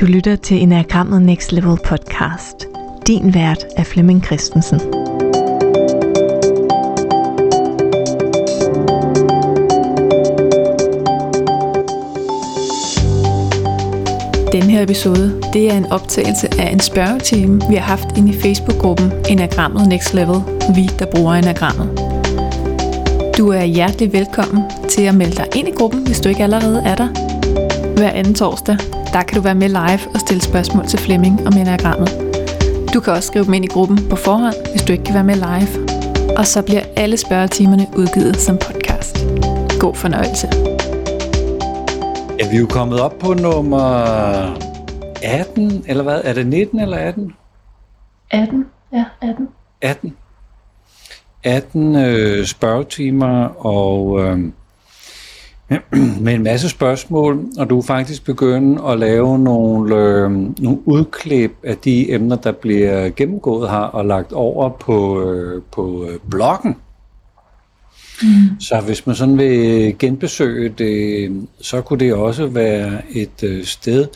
Du lytter til Enagrammet Next Level podcast. Din vært er Flemming Christensen. Den her episode, det er en optagelse af en spørgetime, vi har haft inde i Facebook-gruppen Enagrammet Next Level, vi der bruger Enagrammet. Du er hjertelig velkommen til at melde dig ind i gruppen, hvis du ikke allerede er der. Hver anden torsdag, der kan du være med live og stille spørgsmål til Flemming om enagrammet. Du kan også skrive dem ind i gruppen på forhånd, hvis du ikke kan være med live. Og så bliver alle spørgetimerne udgivet som podcast. God fornøjelse. Ja, vi er jo kommet op på nummer 18, eller hvad? Er det 19 eller 18? 18, ja, 18. 18. 18 øh, spørgetimer og øh, med en masse spørgsmål, og du er faktisk begyndt at lave nogle, øh, nogle udklip af de emner, der bliver gennemgået her og lagt over på, øh, på øh, bloggen. Mm. Så hvis man sådan vil genbesøge det, så kunne det også være et øh, sted.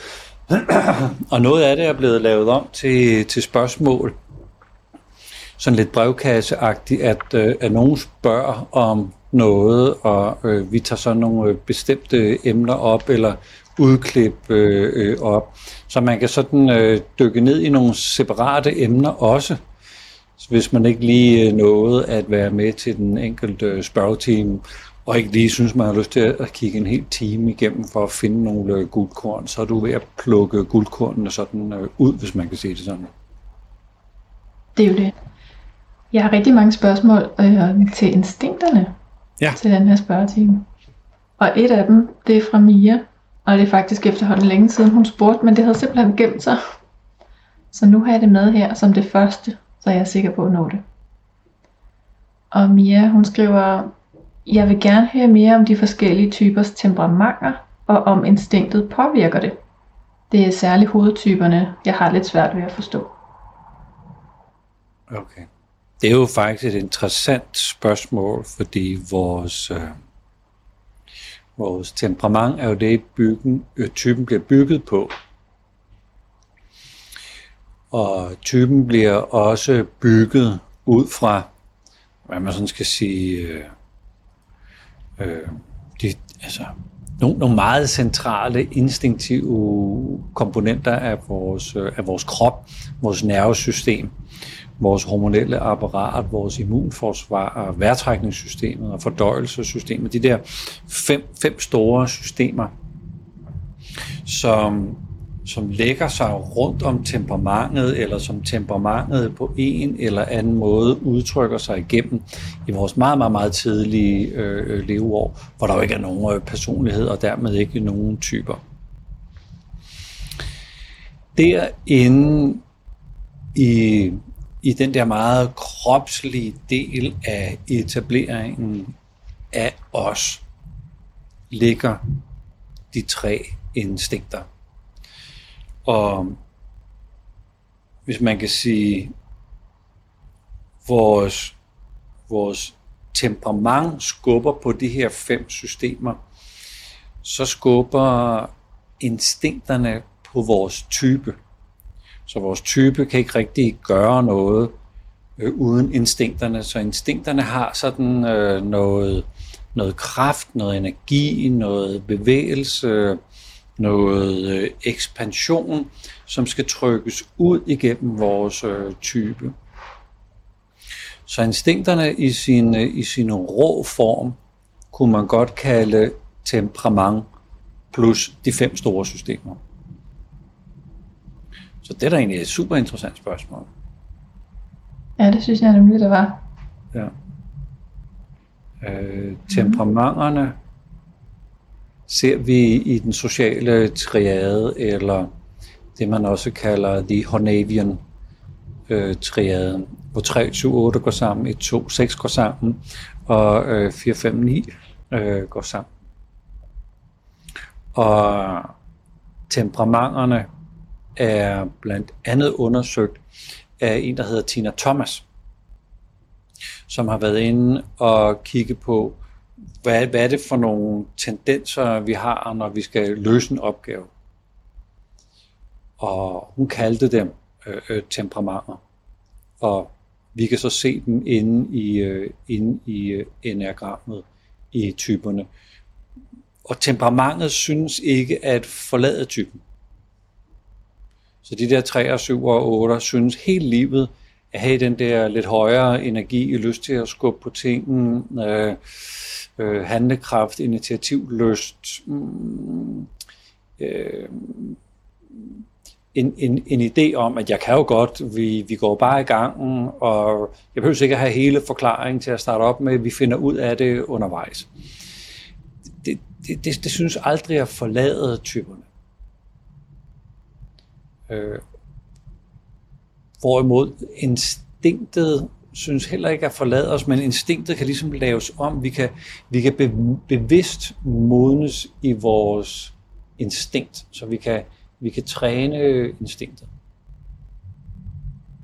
og noget af det er blevet lavet om til, til spørgsmål. Sådan lidt brevkasseagtigt, at, øh, at nogen spørger om noget, og øh, vi tager så nogle øh, bestemte emner op, eller udklip øh, øh, op. Så man kan sådan øh, dykke ned i nogle separate emner også, hvis man ikke lige øh, nåede at være med til den enkelte øh, spørgetime, og ikke lige synes, man har lyst til at kigge en hel time igennem for at finde nogle øh, guldkorn, så er du ved at plukke guldkornene sådan øh, ud, hvis man kan sige det sådan. Det er jo det. Jeg har rigtig mange spørgsmål øh, til instinkterne ja. til den her spørgetime. Og et af dem, det er fra Mia, og det er faktisk efterhånden længe siden, hun spurgte, men det havde simpelthen gemt sig. Så nu har jeg det med her som det første, så jeg er sikker på at nå det. Og Mia, hun skriver, jeg vil gerne høre mere om de forskellige typers temperamenter, og om instinktet påvirker det. Det er særligt hovedtyperne, jeg har lidt svært ved at forstå. Okay. Det er jo faktisk et interessant spørgsmål, fordi vores, øh, vores temperament er jo det, byggen, øh, typen bliver bygget på. Og typen bliver også bygget ud fra, hvad man sådan skal sige, øh, øh, de, altså, nogle, nogle meget centrale instinktive komponenter af vores, øh, af vores krop, vores nervesystem vores hormonelle apparat, vores immunforsvar, vejrtrækningssystemet og fordøjelsessystemet. De der fem, fem store systemer, som, som lægger sig rundt om temperamentet, eller som temperamentet på en eller anden måde udtrykker sig igennem i vores meget, meget, meget tidlige øh, leveår, hvor der jo ikke er nogen øh, personlighed, og dermed ikke nogen typer. Derinde i i den der meget kropslige del af etableringen af os ligger de tre instinkter. Og hvis man kan sige, vores, vores temperament skubber på de her fem systemer, så skubber instinkterne på vores type. Så vores type kan ikke rigtig gøre noget øh, uden instinkterne. Så instinkterne har sådan øh, noget, noget kraft, noget energi, noget bevægelse, noget øh, ekspansion, som skal trykkes ud igennem vores øh, type. Så instinkterne i sin, øh, i sin rå form kunne man godt kalde temperament plus de fem store systemer. Så det er da egentlig et super interessant spørgsmål. Ja, det synes jeg nemlig, det var. Ja. Øh, temperamenterne ser vi i den sociale triade, eller det man også kalder the Hornavian øh, triade, hvor 3, 7, 8 går sammen, 1, 2, 6 går sammen, og øh, 4, 5, 9 øh, går sammen. Og temperamenterne er blandt andet undersøgt af en, der hedder Tina Thomas, som har været inde og kigge på, hvad, hvad er det for nogle tendenser, vi har, når vi skal løse en opgave. og hun kaldte dem øh, øh, temperamenter. Og vi kan så se dem inde i, øh, inde i øh, enagrammet i typerne. Og temperamentet synes ikke at forlade typen. Så de der 3 og 7 og 8 synes hele livet at have den der lidt højere energi, lyst til at skubbe på tingene, øh, øh, handlekraft, initiativlyst, mm, øh, en, en, en idé om, at jeg kan jo godt, vi, vi går bare i gang, og jeg behøver ikke at have hele forklaringen til at starte op med, vi finder ud af det undervejs. Det, det, det, det synes aldrig at forlade typerne. Øh, hvorimod instinktet synes heller ikke at forlade os, men instinktet kan ligesom laves om. Vi kan, vi kan be, bevidst modnes i vores instinkt, så vi kan, vi kan træne instinktet.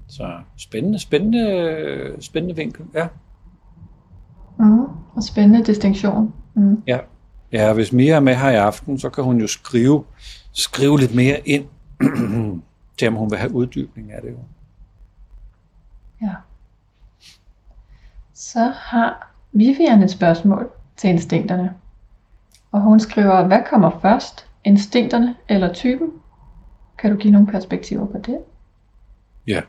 Så spændende, spændende, spændende vinkel, ja. Mm, og spændende distinktion. Mm. Ja. ja, hvis Mia er med her i aften, så kan hun jo skrive, skrive lidt mere ind, til om hun vil have uddybning af det. Jo. Ja. Så har Vivian et spørgsmål til instinkterne. Og hun skriver, hvad kommer først? Instinkterne eller typen? Kan du give nogle perspektiver på det? Ja.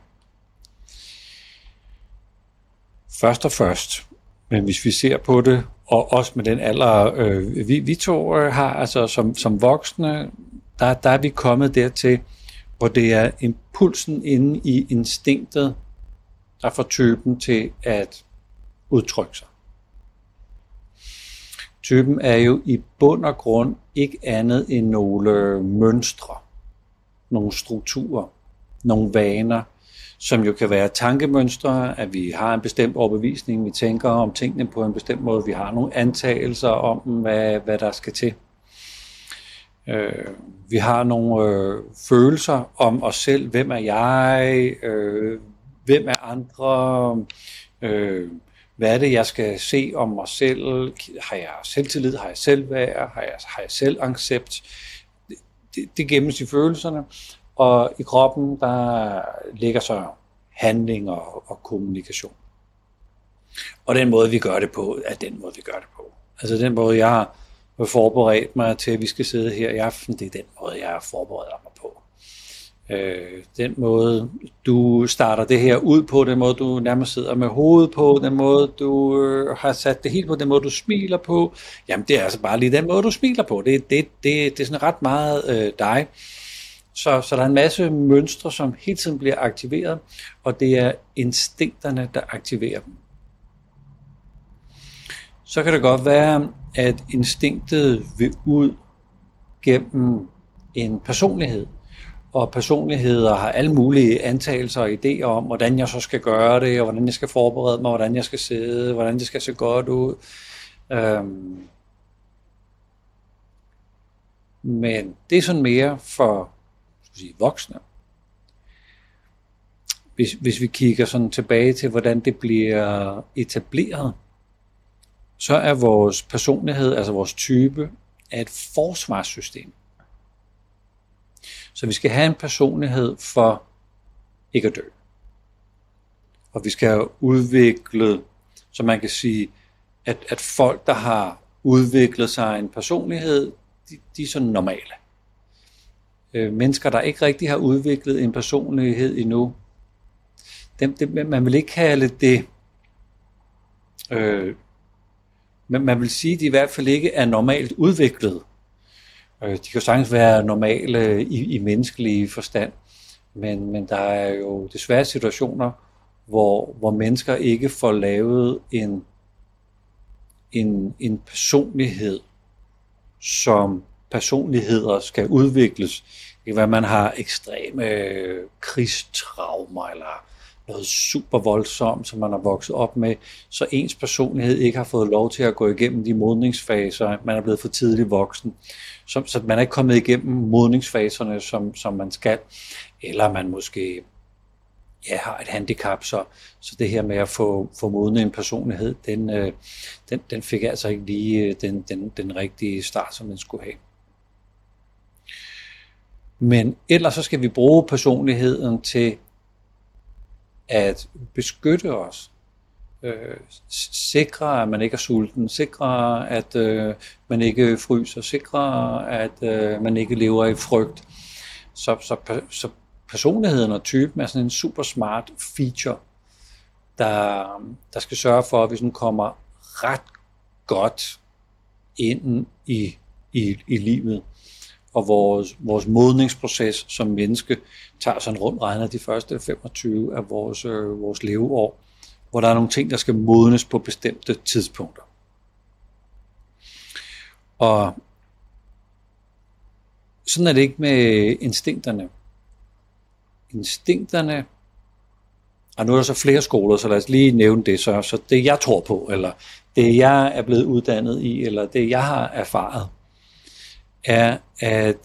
Først og først, men hvis vi ser på det, og også med den alder, øh, vi, vi to øh, har, altså som, som voksne, der, der er vi kommet dertil, hvor det er impulsen inde i instinktet, der får typen til at udtrykke sig. Typen er jo i bund og grund ikke andet end nogle mønstre, nogle strukturer, nogle vaner, som jo kan være tankemønstre, at vi har en bestemt overbevisning, vi tænker om tingene på en bestemt måde, vi har nogle antagelser om, hvad, hvad der skal til. Øh, vi har nogle øh, følelser om os selv, hvem er jeg, øh, hvem er andre, øh, hvad er det, jeg skal se om mig selv, har jeg selvtillid, har jeg selvværd, har jeg, har jeg selvaccept, det, det, det gemmes i følelserne, og i kroppen, der ligger så handling og, og kommunikation. Og den måde, vi gør det på, er den måde, vi gør det på. Altså den måde, jeg har forberedt mig til, at vi skal sidde her i aften, det er den måde, jeg har forberedt mig på. Øh, den måde, du starter det her ud på, den måde, du nærmest sidder med hovedet på, den måde, du øh, har sat det helt på, den måde, du smiler på, jamen det er altså bare lige den måde, du smiler på. Det, det, det, det er sådan ret meget øh, dig. Så, så der er en masse mønstre, som hele tiden bliver aktiveret, og det er instinkterne, der aktiverer dem. Så kan det godt være, at instinktet vil ud gennem en personlighed og personligheder har alle mulige antagelser og idéer om, hvordan jeg så skal gøre det, og hvordan jeg skal forberede mig, hvordan jeg skal sidde, hvordan det skal se godt ud. Øhm. Men det er sådan mere for skal sige, voksne. Hvis, hvis vi kigger sådan tilbage til, hvordan det bliver etableret, så er vores personlighed, altså vores type, et forsvarssystem. Så vi skal have en personlighed for ikke at dø. Og vi skal have udviklet, så man kan sige, at, at folk, der har udviklet sig en personlighed, de, de er sådan normale. Øh, mennesker, der ikke rigtig har udviklet en personlighed endnu, dem, dem, man vil ikke kalde det, øh, men man vil sige, at de i hvert fald ikke er normalt udviklet. Øh, de kan sagtens være normale i, i menneskelige forstand, men, men der er jo desværre situationer, hvor, hvor mennesker ikke får lavet en, en, en personlighed, som personligheder skal udvikles. Det kan være, at man har ekstreme øh, krigstraumer, eller været super voldsom, som man har vokset op med, så ens personlighed ikke har fået lov til at gå igennem de modningsfaser, man er blevet for tidligt voksen. Så, så man er ikke kommet igennem modningsfaserne, som, som man skal, eller man måske ja, har et handicap, så, så det her med at få, få modnet en personlighed, den, øh, den, den fik altså ikke lige øh, den, den, den rigtige start, som den skulle have. Men ellers så skal vi bruge personligheden til at beskytte os. Øh, sikre, at man ikke er sulten. Sikre, at øh, man ikke fryser. Sikre, at øh, man ikke lever i frygt. Så, så, så personligheden og typen er sådan en super smart feature, der, der skal sørge for, at vi sådan kommer ret godt ind i, i, i livet. Og vores, vores modningsproces som menneske tager sådan rundt regner de første 25 af vores, øh, vores leveår, hvor der er nogle ting, der skal modnes på bestemte tidspunkter. Og sådan er det ikke med instinkterne. Instinkterne, og nu er der så flere skoler, så lad os lige nævne det, så, så det jeg tror på, eller det jeg er blevet uddannet i, eller det jeg har erfaret, er, at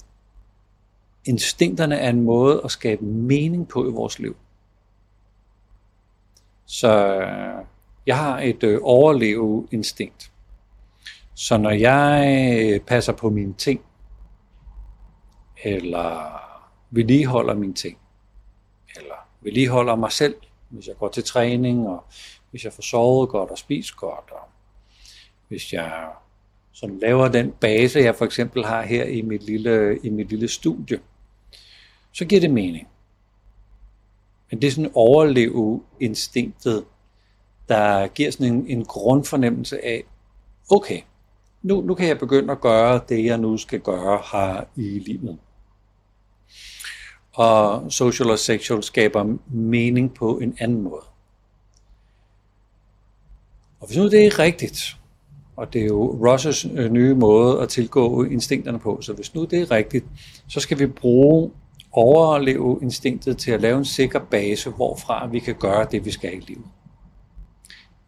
instinkterne er en måde at skabe mening på i vores liv. Så øh, jeg har et øh, overleveinstinkt. Så når jeg øh, passer på mine ting, eller vedligeholder mine ting, eller vedligeholder mig selv, hvis jeg går til træning, og hvis jeg får sovet godt og spist godt, og hvis jeg som laver den base, jeg for eksempel har her i mit lille, i mit lille studie, så giver det mening. Men det er sådan overleve instinktet, der giver sådan en, en grundfornemmelse af, okay, nu, nu kan jeg begynde at gøre det, jeg nu skal gøre her i livet. Og social og sexual skaber mening på en anden måde. Og hvis nu det er rigtigt, og det er jo Rosses øh, nye måde at tilgå instinkterne på, så hvis nu det er rigtigt, så skal vi bruge overleve instinktet til at lave en sikker base, hvorfra vi kan gøre det, vi skal i livet.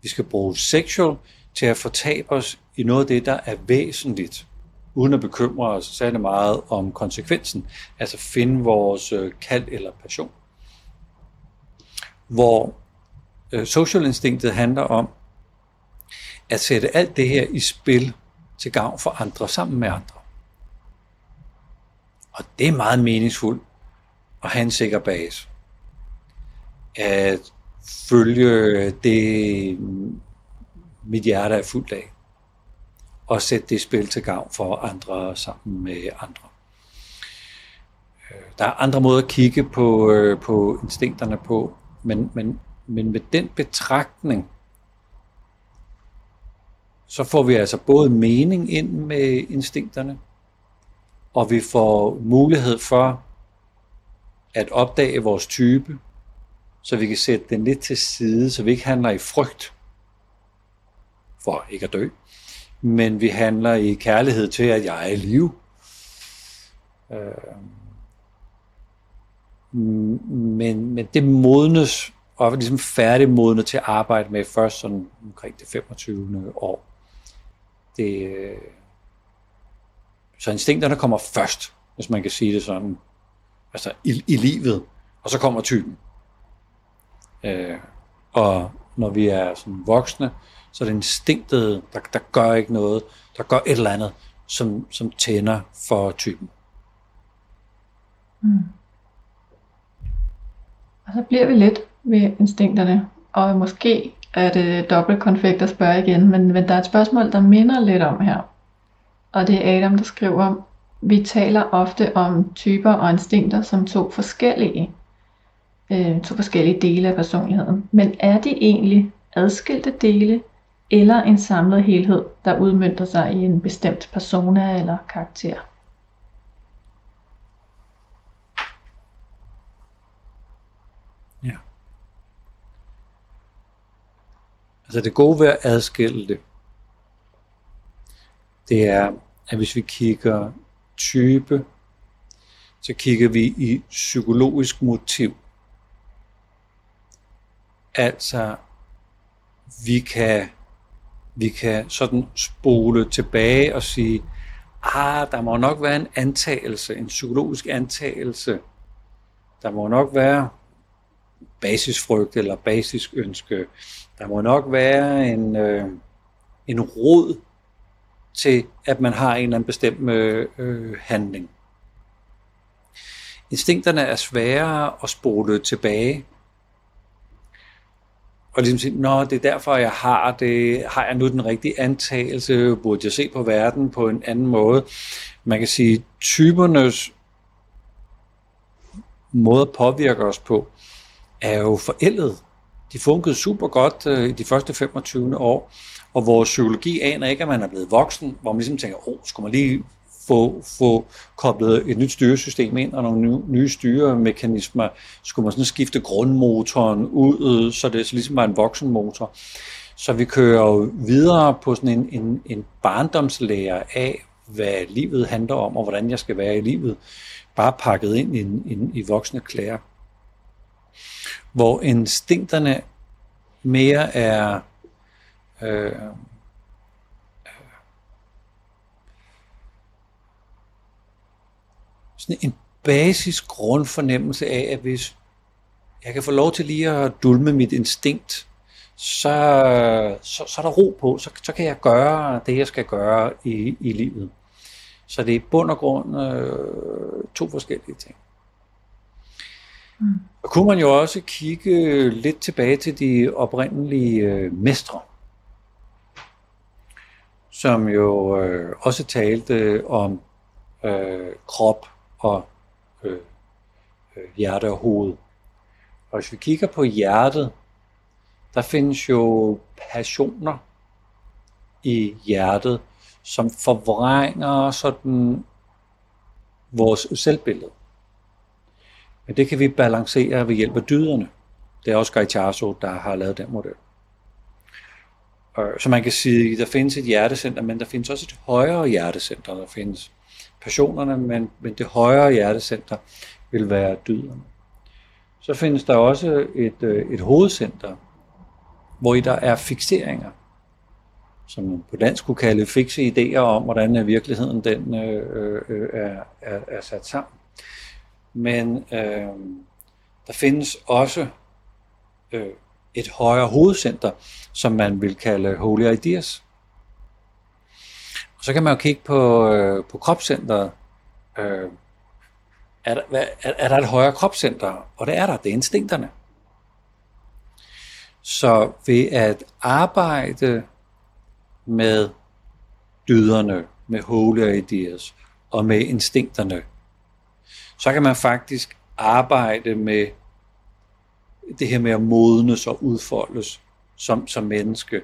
Vi skal bruge sexual til at fortabe os i noget af det, der er væsentligt, uden at bekymre os særlig meget om konsekvensen, altså finde vores øh, kald eller passion. Hvor øh, social instinktet handler om at sætte alt det her i spil til gavn for andre sammen med andre. Og det er meget meningsfuldt at have en sikker base. At følge det, mit hjerte er fuldt af. Og sætte det i spil til gavn for andre sammen med andre. Øh, der er andre måder at kigge på, øh, på instinkterne på, men, men, men med den betragtning, så får vi altså både mening ind med instinkterne, og vi får mulighed for at opdage vores type, så vi kan sætte den lidt til side, så vi ikke handler i frygt for ikke at dø, men vi handler i kærlighed til, at jeg er i live. Øhm, men, men det modnes, og er ligesom færdigmodnet til at arbejde med først sådan omkring det 25. år. Det, øh, så instinkterne kommer først, hvis man kan sige det sådan altså i, i livet, og så kommer typen. Øh, og når vi er sådan voksne, så er det instinktet, der, der gør ikke noget, der gør et eller andet, som, som tænder for typen. Mm. Og så bliver vi lidt ved instinkterne, og måske er det øh, dobbelt konfekt at spørge igen, men, men der er et spørgsmål, der minder lidt om her. Og det er Adam, der skriver, vi taler ofte om typer og instinkter som to forskellige, øh, to forskellige dele af personligheden. Men er de egentlig adskilte dele, eller en samlet helhed, der udmyndter sig i en bestemt persona eller karakter? Ja. Altså det gode ved at adskille det, det er, at hvis vi kigger type, så kigger vi i psykologisk motiv. Altså, vi kan, vi kan sådan spole tilbage og sige, ah, der må nok være en antagelse, en psykologisk antagelse. Der må nok være basisfrygt eller basisk ønske. Der må nok være en, øh, en rod til, at man har en eller anden bestemt øh, øh, handling. instinkterne er svære at spole tilbage. Og ligesom sige, nå, det er derfor, jeg har det. Har jeg nu den rigtige antagelse? Burde jeg se på verden på en anden måde? Man kan sige, typernes måde at påvirke os på, er jo forældet. De fungerede super godt øh, i de første 25 år, og vores psykologi aner ikke, at man er blevet voksen, hvor man ligesom tænker, åh, oh, skulle man lige få, få koblet et nyt styresystem ind og nogle nye, nye styremekanismer, skulle man sådan skifte grundmotoren ud, så det så ligesom var en voksen motor. Så vi kører jo videre på sådan en, en, en barndomslærer af, hvad livet handler om, og hvordan jeg skal være i livet, bare pakket ind i, i, i voksne klæder. Hvor instinkterne mere er øh, sådan en basis grundfornemmelse af, at hvis jeg kan få lov til lige at dulme mit instinkt, så, så, så er der ro på, så, så kan jeg gøre det, jeg skal gøre i, i livet. Så det er i bund og grund øh, to forskellige ting. Mm. Og kunne man jo også kigge lidt tilbage til de oprindelige øh, mestre, som jo øh, også talte om øh, krop og øh, øh hjerte og hoved. Og hvis vi kigger på hjertet, der findes jo passioner i hjertet, som forvrænger sådan vores selvbillede. Men det kan vi balancere ved hjælp af dyderne. Det er også Gaitaso, der har lavet den model. Så man kan sige, at der findes et hjertecenter, men der findes også et højere hjertecenter. Der findes passionerne, men, men det højere hjertecenter vil være dyderne. Så findes der også et, øh, et hovedcenter, hvor i der er fixeringer, som man på dansk kunne kalde fikse idéer om, hvordan virkeligheden den øh, øh, øh, er, er, er sat sammen. Men øh, der findes også øh, et højere hovedcenter, som man vil kalde Holy Ideas. Og så kan man jo kigge på, øh, på kropscenteret. Øh, er, der, hvad, er, er der et højere kropscenter? Og det er der, det er instinkterne. Så ved at arbejde med dyderne, med holy ideas og med instinkterne, så kan man faktisk arbejde med det her med at modnes og udfoldes som, som menneske.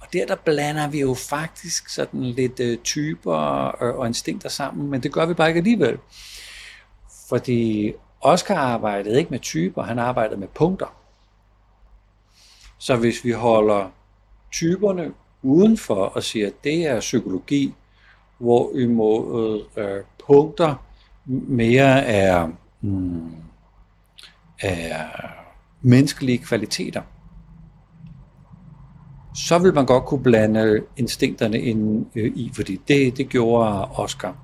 Og der, der blander vi jo faktisk sådan lidt øh, typer og, og instinkter sammen, men det gør vi bare ikke alligevel. Fordi Oscar arbejdede ikke med typer, han arbejdede med punkter. Så hvis vi holder typerne udenfor og siger, at det er psykologi, hvor imod øh, punkter mere er, mm, er menneskelige kvaliteter, så vil man godt kunne blande instinkterne ind øh, i, fordi det, det gjorde Oscar.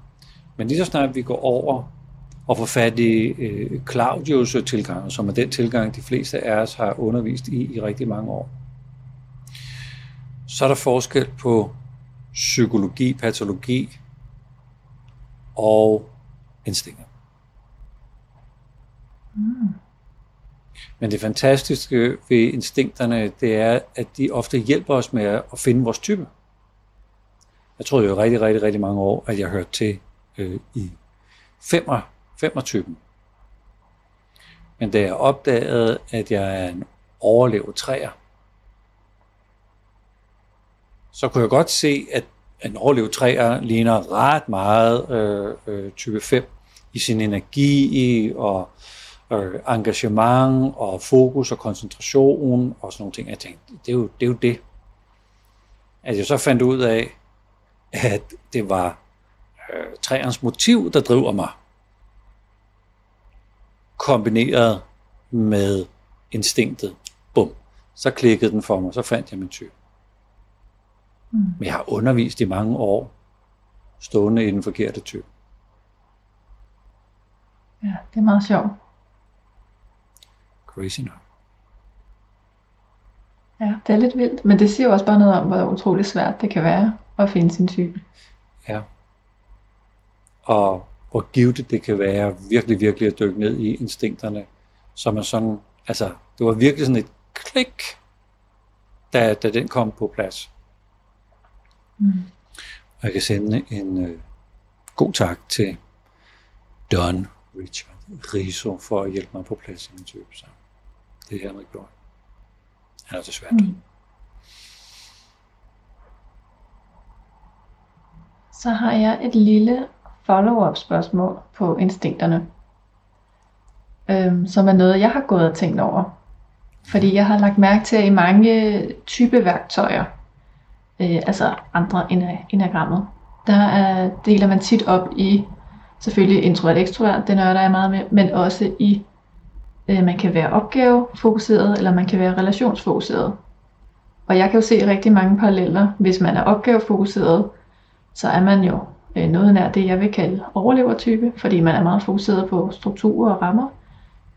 Men lige så snart vi går over og får fat i øh, Claudius tilgang, som er den tilgang, de fleste af os har undervist i i rigtig mange år, så er der forskel på psykologi, patologi og instinkter. Mm. Men det fantastiske ved instinkterne, det er, at de ofte hjælper os med at finde vores type. Jeg troede jo rigtig, rigtig, rigtig mange år, at jeg hørte til øh, i femmer, femmer-typen. Men da jeg opdagede, at jeg er en overlevet træer, så kunne jeg godt se, at en overlevet træer ligner ret meget øh, øh, type 5 i sin energi og øh, engagement og fokus og koncentration og sådan nogle ting. Jeg tænkte, det er jo det. Er jo det. At jeg så fandt ud af, at det var øh, træernes motiv, der driver mig, kombineret med instinktet. Bum. Så klikkede den for mig, så fandt jeg min type. Mm. Men jeg har undervist i mange år, stående i den forkerte type. Ja, det er meget sjovt. Crazy nok. Ja, det er lidt vildt, men det siger jo også bare noget om, hvor utroligt svært det kan være at finde sin type. Ja. Og hvor givet det kan være virkelig, virkelig at dykke ned i instinkterne, så man sådan, altså, det var virkelig sådan et klik, da, da den kom på plads. Mm. Og jeg kan sende en øh, god tak til Don Richard Riso for at hjælpe mig på plads i min type. Så det er han har gjort. Han er desværre mm. Så har jeg et lille follow-up spørgsmål på instinkterne, øhm, som er noget, jeg har gået og tænkt over. Fordi jeg har lagt mærke til, at i mange type værktøjer, øh, altså andre end enagrammet, der er, deler man tit op i selvfølgelig introvert ekstrovert, det nørder jeg meget med, men også i, øh, man kan være opgavefokuseret, eller man kan være relationsfokuseret. Og jeg kan jo se rigtig mange paralleller. Hvis man er opgavefokuseret, så er man jo øh, noget nær det, jeg vil kalde overlevertype, fordi man er meget fokuseret på strukturer og rammer.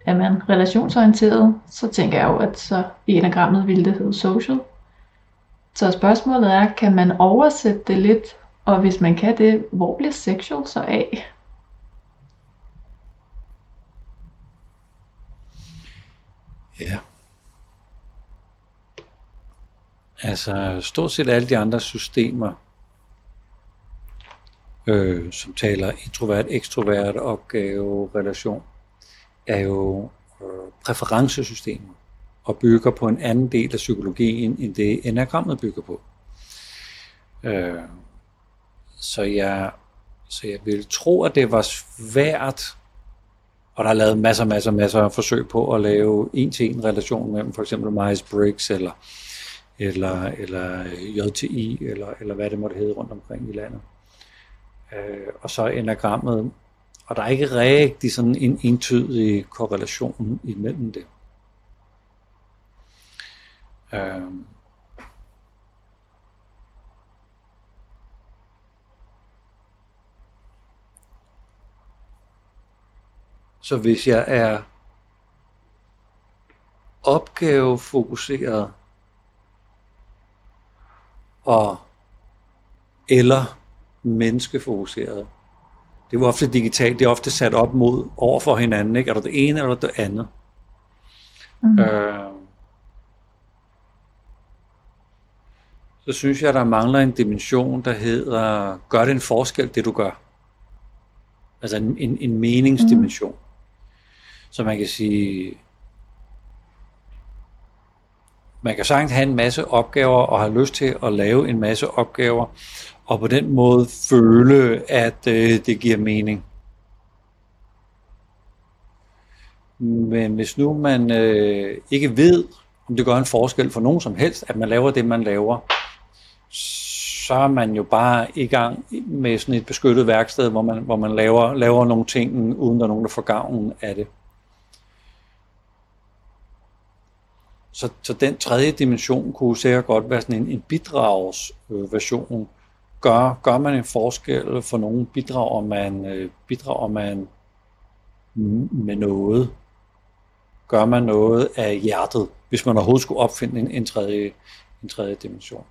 Er man relationsorienteret, så tænker jeg jo, at så i enagrammet ville det hedde social. Så spørgsmålet er, kan man oversætte det lidt, og hvis man kan det, hvor bliver sexual så af? Ja. Altså stort set alle de andre systemer, øh, som taler introvert, ekstrovert, opgave, relation, er jo øh, præferencesystemer og bygger på en anden del af psykologien, end det enagrammet bygger på. Øh, så, jeg, så jeg vil tro, at det var svært, og der er lavet masser, masser, masser af forsøg på at lave en-til-en relation mellem for eksempel Myers-Briggs eller, eller, eller JTI, eller, eller hvad det måtte hedde rundt omkring i landet. Øh, og så enagrammet, og der er ikke rigtig sådan en entydig korrelation imellem det. Øh, Så hvis jeg er opgavefokuseret og eller menneskefokuseret. Det er jo ofte digitalt, det er ofte sat op mod over for hinanden, ikke? Er du det ene eller det andet? Mm. Øh, så synes jeg, der mangler en dimension, der hedder, gør det en forskel, det du gør? Altså en, en, en meningsdimension. Mm. Så man kan sige, man kan sagtens have en masse opgaver og have lyst til at lave en masse opgaver, og på den måde føle, at øh, det giver mening. Men hvis nu man øh, ikke ved, om det gør en forskel for nogen som helst, at man laver det, man laver, så er man jo bare i gang med sådan et beskyttet værksted, hvor man, hvor man laver, laver nogle ting, uden der er nogen, der får gavn af det. Så, så den tredje dimension kunne sikkert godt være sådan en, en bidragsversion. Gør, gør man en forskel for nogen? Bidrager man, øh, bidrager man med noget? Gør man noget af hjertet, hvis man overhovedet skulle opfinde en, en, tredje, en tredje dimension?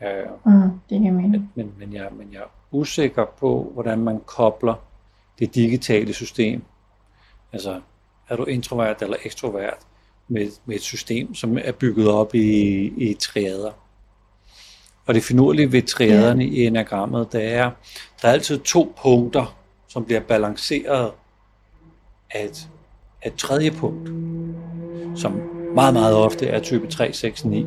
Uh, mm, det giver mening. Men, men, jeg, men jeg er usikker på, hvordan man kobler det digitale system. Altså, er du introvert eller ekstrovert? Med, med et system, som er bygget op i, i triader. Og det finurlige ved triaderne ja. i enagrammet, det er, der er altid to punkter, som bliver balanceret af et, af et tredje punkt, som meget, meget ofte er type 3, 6, 9.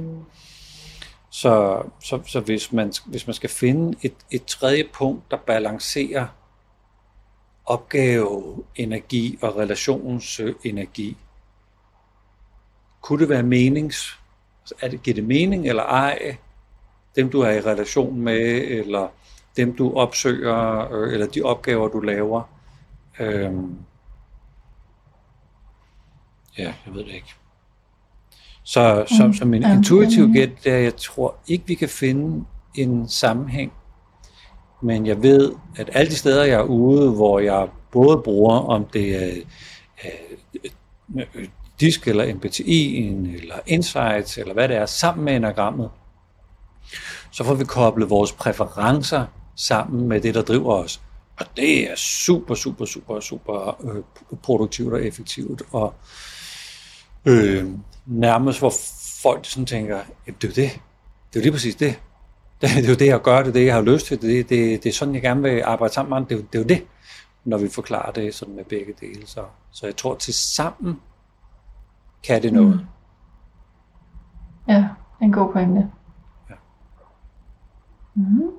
Så, så, så hvis, man, hvis man skal finde et, et tredje punkt, der balancerer opgave, energi og relationsenergi, kunne det være menings, er det, giver det mening eller ej, dem du er i relation med, eller dem du opsøger, øh, eller de opgaver du laver. Øhm, ja, jeg ved det ikke. Så som, mm, som en intuitiv gæt, der jeg tror ikke, vi kan finde en sammenhæng. Men jeg ved, at alle de steder, jeg er ude, hvor jeg både bruger, om det er øh, disk eller MBTI eller insights eller hvad det er, sammen med enagrammet, så får vi koblet vores præferencer sammen med det, der driver os. Og det er super, super, super, super øh, produktivt og effektivt. Og øh, nærmest hvor folk sådan tænker, det er jo det. Det er jo lige præcis det. Det, er jo det, jeg gør, det er det, jeg har lyst til. Det, det, det er sådan, jeg gerne vil arbejde sammen med det, det er jo det, når vi forklarer det sådan med begge dele. Så, så jeg tror, til sammen kan det noget. Mm. Ja, en god pointe. Ja. Mm.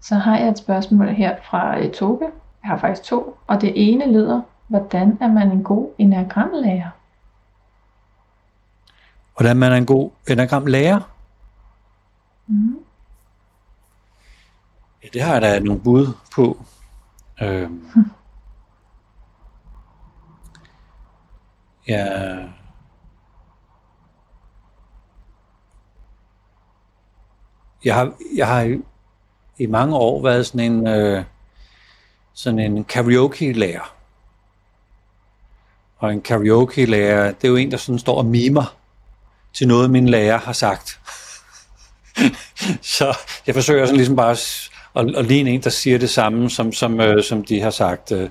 Så har jeg et spørgsmål her fra uh, Toge. Jeg har faktisk to, og det ene lyder, hvordan er man en god enagramlærer? Hvordan man er en god enagramlærer? Mm. Ja, det har jeg da nogle bud på. Øhm. Yeah. jeg har, jeg har i mange år været sådan en, øh, sådan en karaoke-lærer. Og en karaoke-lærer, det er jo en, der sådan står og mimer til noget, min lærer har sagt. så jeg forsøger sådan ligesom bare at, at ligne en, der siger det samme, som, som, øh, som de har sagt. Øh,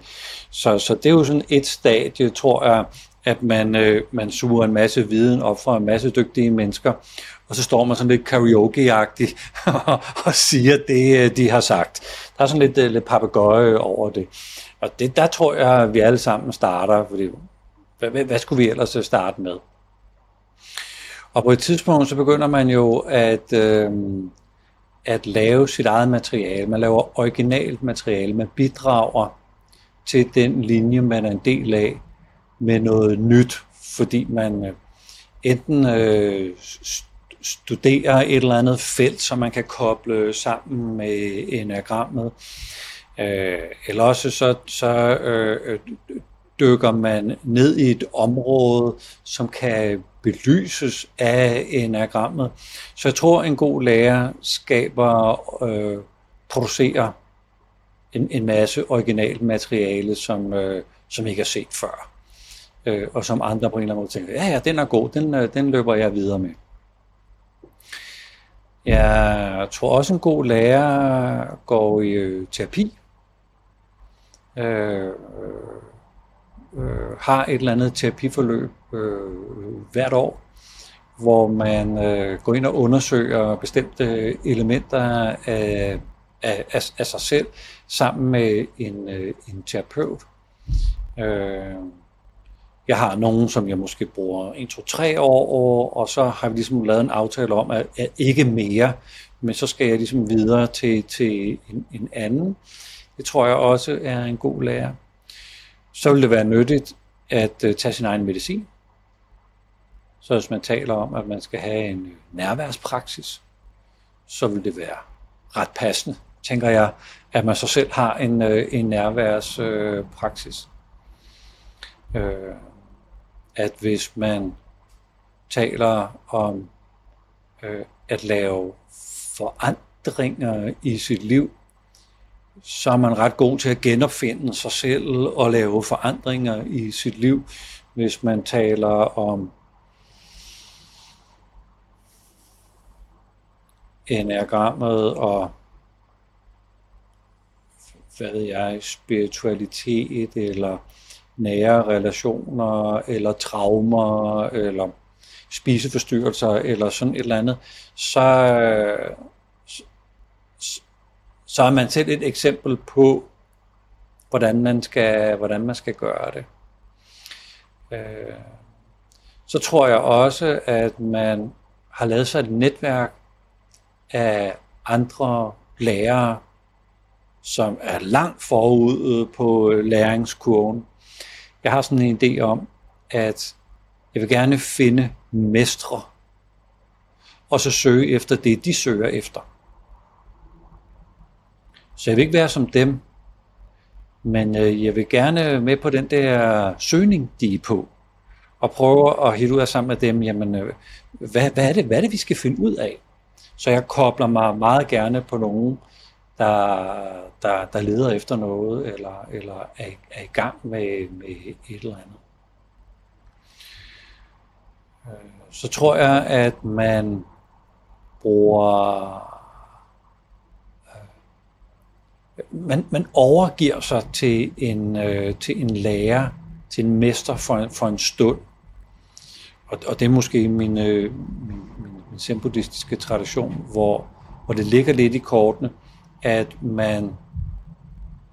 så, så det er jo sådan et stadie, tror jeg, at man, øh, man suger en masse viden op fra en masse dygtige mennesker, og så står man sådan lidt karaoke-agtigt og siger det, øh, de har sagt. Der er sådan lidt, øh, lidt papegøje over det. Og det, der tror jeg, at vi alle sammen starter, fordi hvad, hvad, hvad skulle vi ellers øh, starte med? Og på et tidspunkt, så begynder man jo at, øh, at lave sit eget materiale. Man laver originalt materiale. Man bidrager til den linje, man er en del af, med noget nyt, fordi man øh, enten øh, studerer et eller andet felt, som man kan koble sammen med enagrammet, øh, eller også så, så øh, øh, dykker man ned i et område, som kan belyses af enagrammet. Så jeg tror, en god lærer skaber, øh, producerer en, en masse originalt materiale, som, øh, som ikke er set før øh, og som andre på en eller anden måde tænker, ja, ja, den er god, den, øh, den løber jeg videre med. Jeg tror også, en god lærer går i øh, terapi, øh, øh, øh har et eller andet terapiforløb øh, hvert år, hvor man øh, går ind og undersøger bestemte elementer af, af, af, af sig selv sammen med en, øh, en terapeut. Øh, jeg har nogen, som jeg måske bruger 1, 2, 3 år, og så har vi ligesom lavet en aftale om, at, at ikke mere, men så skal jeg ligesom videre til, til en, en anden. Det tror jeg også er en god lærer. Så vil det være nyttigt at uh, tage sin egen medicin. Så hvis man taler om, at man skal have en øh, nærværspraksis, så vil det være ret passende, tænker jeg, at man så selv har en, uh, en nærværspraksis. Uh, at hvis man taler om øh, at lave forandringer i sit liv, så er man ret god til at genopfinde sig selv og lave forandringer i sit liv. Hvis man taler om enagrammet og hvad ved jeg, spiritualitet eller nære relationer, eller traumer, eller spiseforstyrrelser, eller sådan et eller andet, så, så er man selv et eksempel på, hvordan man skal, hvordan man skal gøre det. Øh, så tror jeg også, at man har lavet sig et netværk af andre lærere, som er langt forud på læringskurven, jeg har sådan en idé om, at jeg vil gerne finde mestre, og så søge efter det, de søger efter. Så jeg vil ikke være som dem, men øh, jeg vil gerne med på den der søgning, de er på, og prøve at hitte ud af sammen med dem, jamen, øh, hvad, hvad, er det, hvad er det, vi skal finde ud af? Så jeg kobler mig meget gerne på nogen, der, der, der leder efter noget, eller, eller er, er i gang med, med et eller andet. Øh, så tror jeg, at man bruger øh, man, man overgiver sig til en, øh, til en lærer, til en mester for, for en stund. Og, og det er måske min, øh, min, min, min zen tradition, hvor, hvor det ligger lidt i kortene, at man,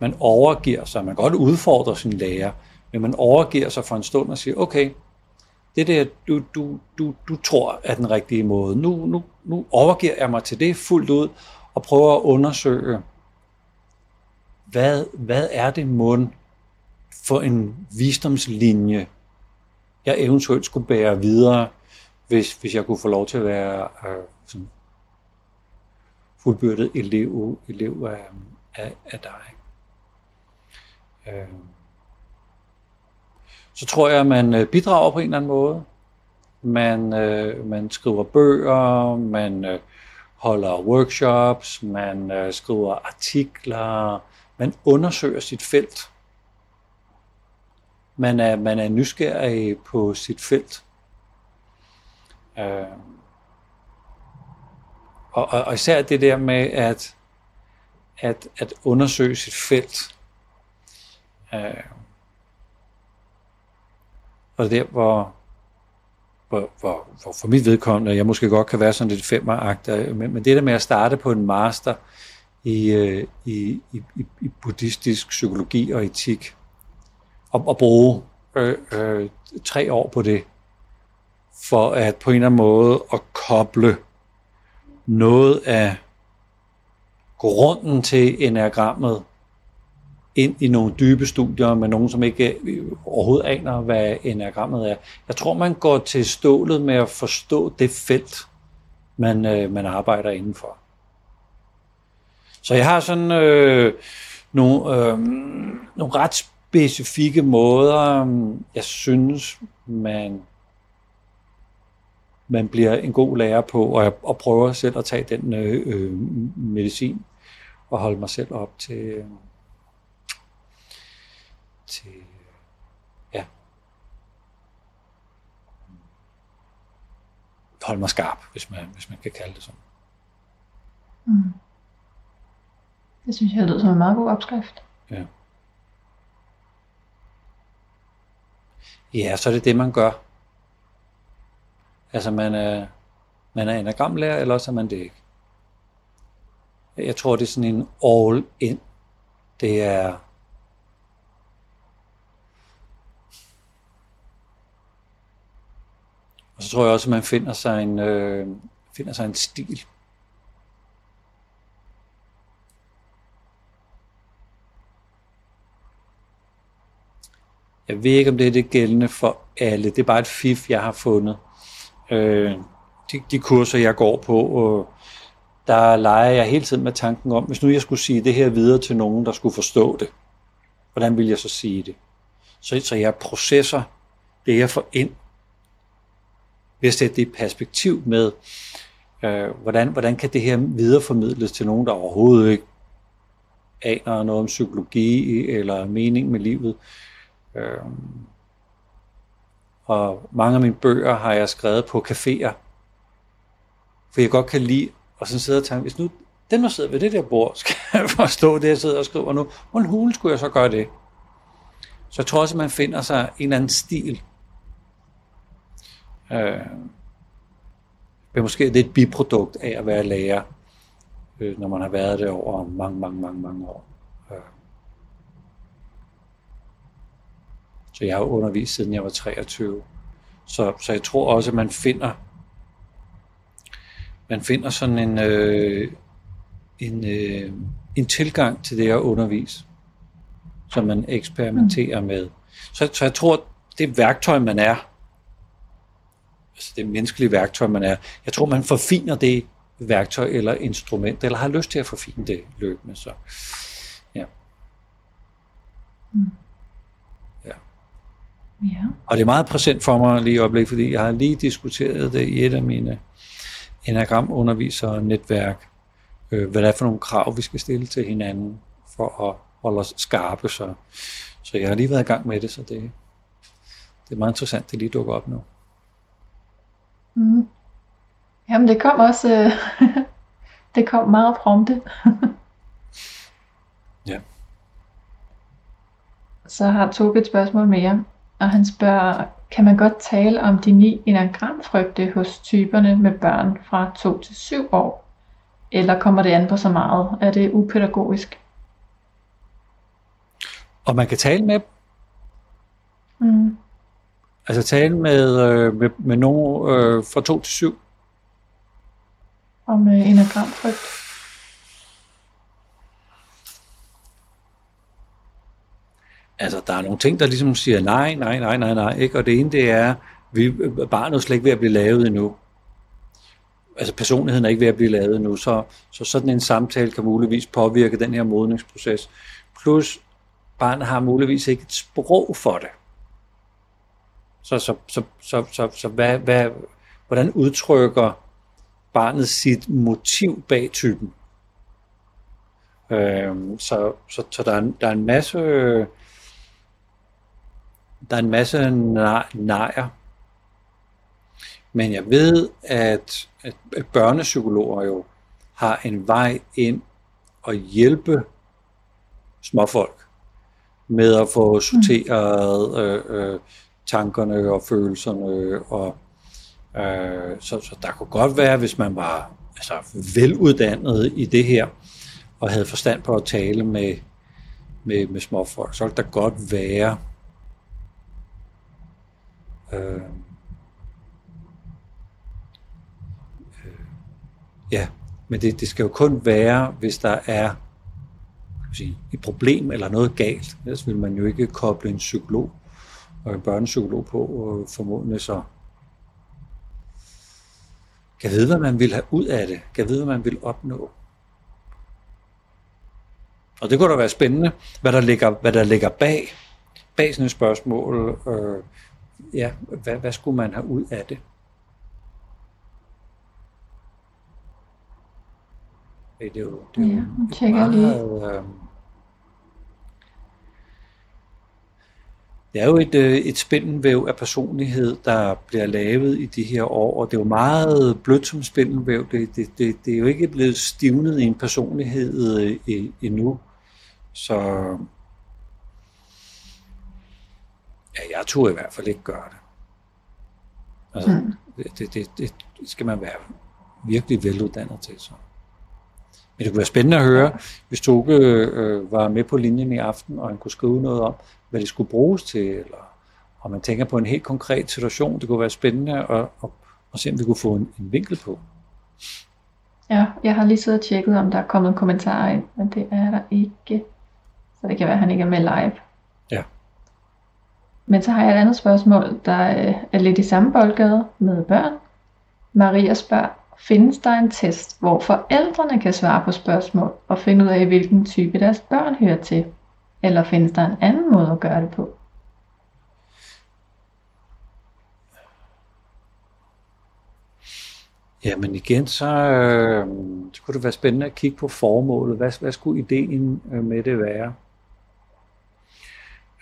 man overgiver sig. Man kan godt udfordre sin lærer, men man overgiver sig for en stund og siger, okay, det der, du, du, du, du tror er den rigtige måde. Nu, nu, nu overgiver jeg mig til det fuldt ud og prøver at undersøge, hvad, hvad er det mund for en visdomslinje, jeg eventuelt skulle bære videre, hvis, hvis jeg kunne få lov til at være øh, sådan fuldbyrdet elev, elev af, af, af dig. Øh. Så tror jeg, at man øh, bidrager på en eller anden måde. Man, øh, man skriver bøger, man øh, holder workshops, man øh, skriver artikler, man undersøger sit felt. Man er, man er nysgerrig på sit felt. Øh, og, og, og især det der med at, at, at undersøge sit felt. Øh, og der, hvor, hvor, hvor, hvor for mit vedkommende, jeg måske godt kan være sådan lidt femmeragtig, men, men det der med at starte på en master i, øh, i, i, i buddhistisk psykologi og etik, og, og bruge øh, øh, tre år på det, for at på en eller anden måde at koble noget af grunden til enagrammet ind i nogle dybe studier med nogen, som ikke øh, overhovedet aner, hvad enagrammet er. Jeg tror, man går til stålet med at forstå det felt, man, øh, man arbejder indenfor. Så jeg har sådan øh, nogle, øh, nogle ret specifikke måder, jeg synes, man, man bliver en god lærer på, og jeg og prøver selv at tage den øh, øh, medicin og holde mig selv op til, øh, til ja, holde mig skarp, hvis man, hvis man kan kalde det sådan. Mm. Det synes jeg lyder som en meget god opskrift. Ja. Ja, så er det det, man gør. Altså, man er, man er enagramlærer, eller også er man det ikke. Jeg tror, det er sådan en all-in. Det er Og så tror jeg også, at man finder sig en, øh, finder sig en stil. Jeg ved ikke, om det er det gældende for alle. Det er bare et fif, jeg har fundet. Øh, de, de kurser, jeg går på, og der leger jeg hele tiden med tanken om, hvis nu jeg skulle sige det her videre til nogen, der skulle forstå det, hvordan vil jeg så sige det? Så, så jeg processer det, jeg får ind, ved at sætte det i perspektiv med, øh, hvordan, hvordan kan det her videreformidles til nogen, der overhovedet ikke aner noget om psykologi eller mening med livet. Øh, og mange af mine bøger har jeg skrevet på caféer, for jeg godt kan lide og så sidde og tænke, hvis nu den, der sidder ved det der bord, skal forstå det, jeg sidder og skriver nu, hvordan hulen skulle jeg så gøre det? Så jeg tror også, at man finder sig en eller anden stil, Øh, men måske det et biprodukt af at være lærer, øh, når man har været det over mange, mange, mange, mange år. Øh. Så jeg har undervist siden jeg var 23. Så, så jeg tror også, at man finder man finder sådan en, øh, en, øh, en tilgang til det at undervise, som man eksperimenterer mm. med. Så, så jeg tror, det værktøj, man er, altså det menneskelige værktøj, man er. Jeg tror, man forfiner det værktøj eller instrument, eller har lyst til at forfine det løbende. Så, ja. Mm. Ja. Og det er meget præsent for mig lige i øjeblik, fordi jeg har lige diskuteret det i et af mine enagram netværk, øh, hvad det er for nogle krav, vi skal stille til hinanden for at holde os skarpe. Så, så jeg har lige været i gang med det, så det, det er meget interessant, det lige dukker op nu. Mm. Jamen det kom også, øh, det kom meget prompte. ja. så har Toge et spørgsmål mere, og han spørger, kan man godt tale om de ni enagramfrygte hos typerne med børn fra 2 til 7 år? Eller kommer det an på så meget? Er det upædagogisk? Og man kan tale med Mm. Altså tale med, øh, med, med nogen øh, fra 2 til 7. Om øh, enagramfrygt. Altså, der er nogle ting, der ligesom siger nej, nej, nej, nej, nej, ikke? Og det ene, det er, vi, barnet er slet ikke ved at blive lavet endnu. Altså, personligheden er ikke ved at blive lavet endnu, så, så sådan en samtale kan muligvis påvirke den her modningsproces. Plus, barnet har muligvis ikke et sprog for det. Så, så, så, så, så, så hvad, hvad, hvordan udtrykker barnet sit motiv bag typen? Øhm, så, så, så der, er, der er en masse der er en masse nejer. Men jeg ved, at, at, at børnepsykologer jo har en vej ind og hjælpe småfolk med at få sorteret øh, øh, tankerne og følelserne. Og, øh, så, så der kunne godt være, hvis man var altså, veluddannet i det her, og havde forstand på at tale med, med, med småfolk, så ville der godt være øh, øh, ja, men det, det skal jo kun være, hvis der er sige, et problem eller noget galt. Ellers vil man jo ikke koble en psykolog og en børnepsykolog på og formodentlig så kan vide, hvad man vil have ud af det. Kan vide, hvad man vil opnå. Og det kunne da være spændende, hvad der ligger, hvad der ligger bag, bag sådan et spørgsmål. Øh, ja, hvad, hvad skulle man have ud af det? Det er jo, det er jo ja, meget, lige. Øh, det er jo et, øh, et spindelvæv af personlighed, der bliver lavet i de her år, og det er jo meget blødt som spindelvæv. Det, det, det, det er jo ikke blevet stivnet i en personlighed øh, endnu. Så ja, jeg tror i hvert fald ikke gøre det. Altså, mm. det, det, det, det skal man være virkelig veluddannet til. Så. Men det kunne være spændende at høre, hvis Toge øh, var med på linjen i aften, og han kunne skrive noget om, hvad det skulle bruges til, eller om man tænker på en helt konkret situation. Det kunne være spændende at, at, at se, om vi kunne få en, en vinkel på. Ja, jeg har lige siddet og tjekket, om der er kommet en kommentar ind, men det er der ikke. Så det kan være, at han ikke er med live. Men så har jeg et andet spørgsmål, der øh, er lidt i samme boldgade med børn. Maria spørger, findes der en test, hvor forældrene kan svare på spørgsmål og finde ud af, hvilken type deres børn hører til? Eller findes der en anden måde at gøre det på? Jamen igen, så, øh, så kunne det være spændende at kigge på formålet. Hvad, hvad skulle ideen øh, med det være?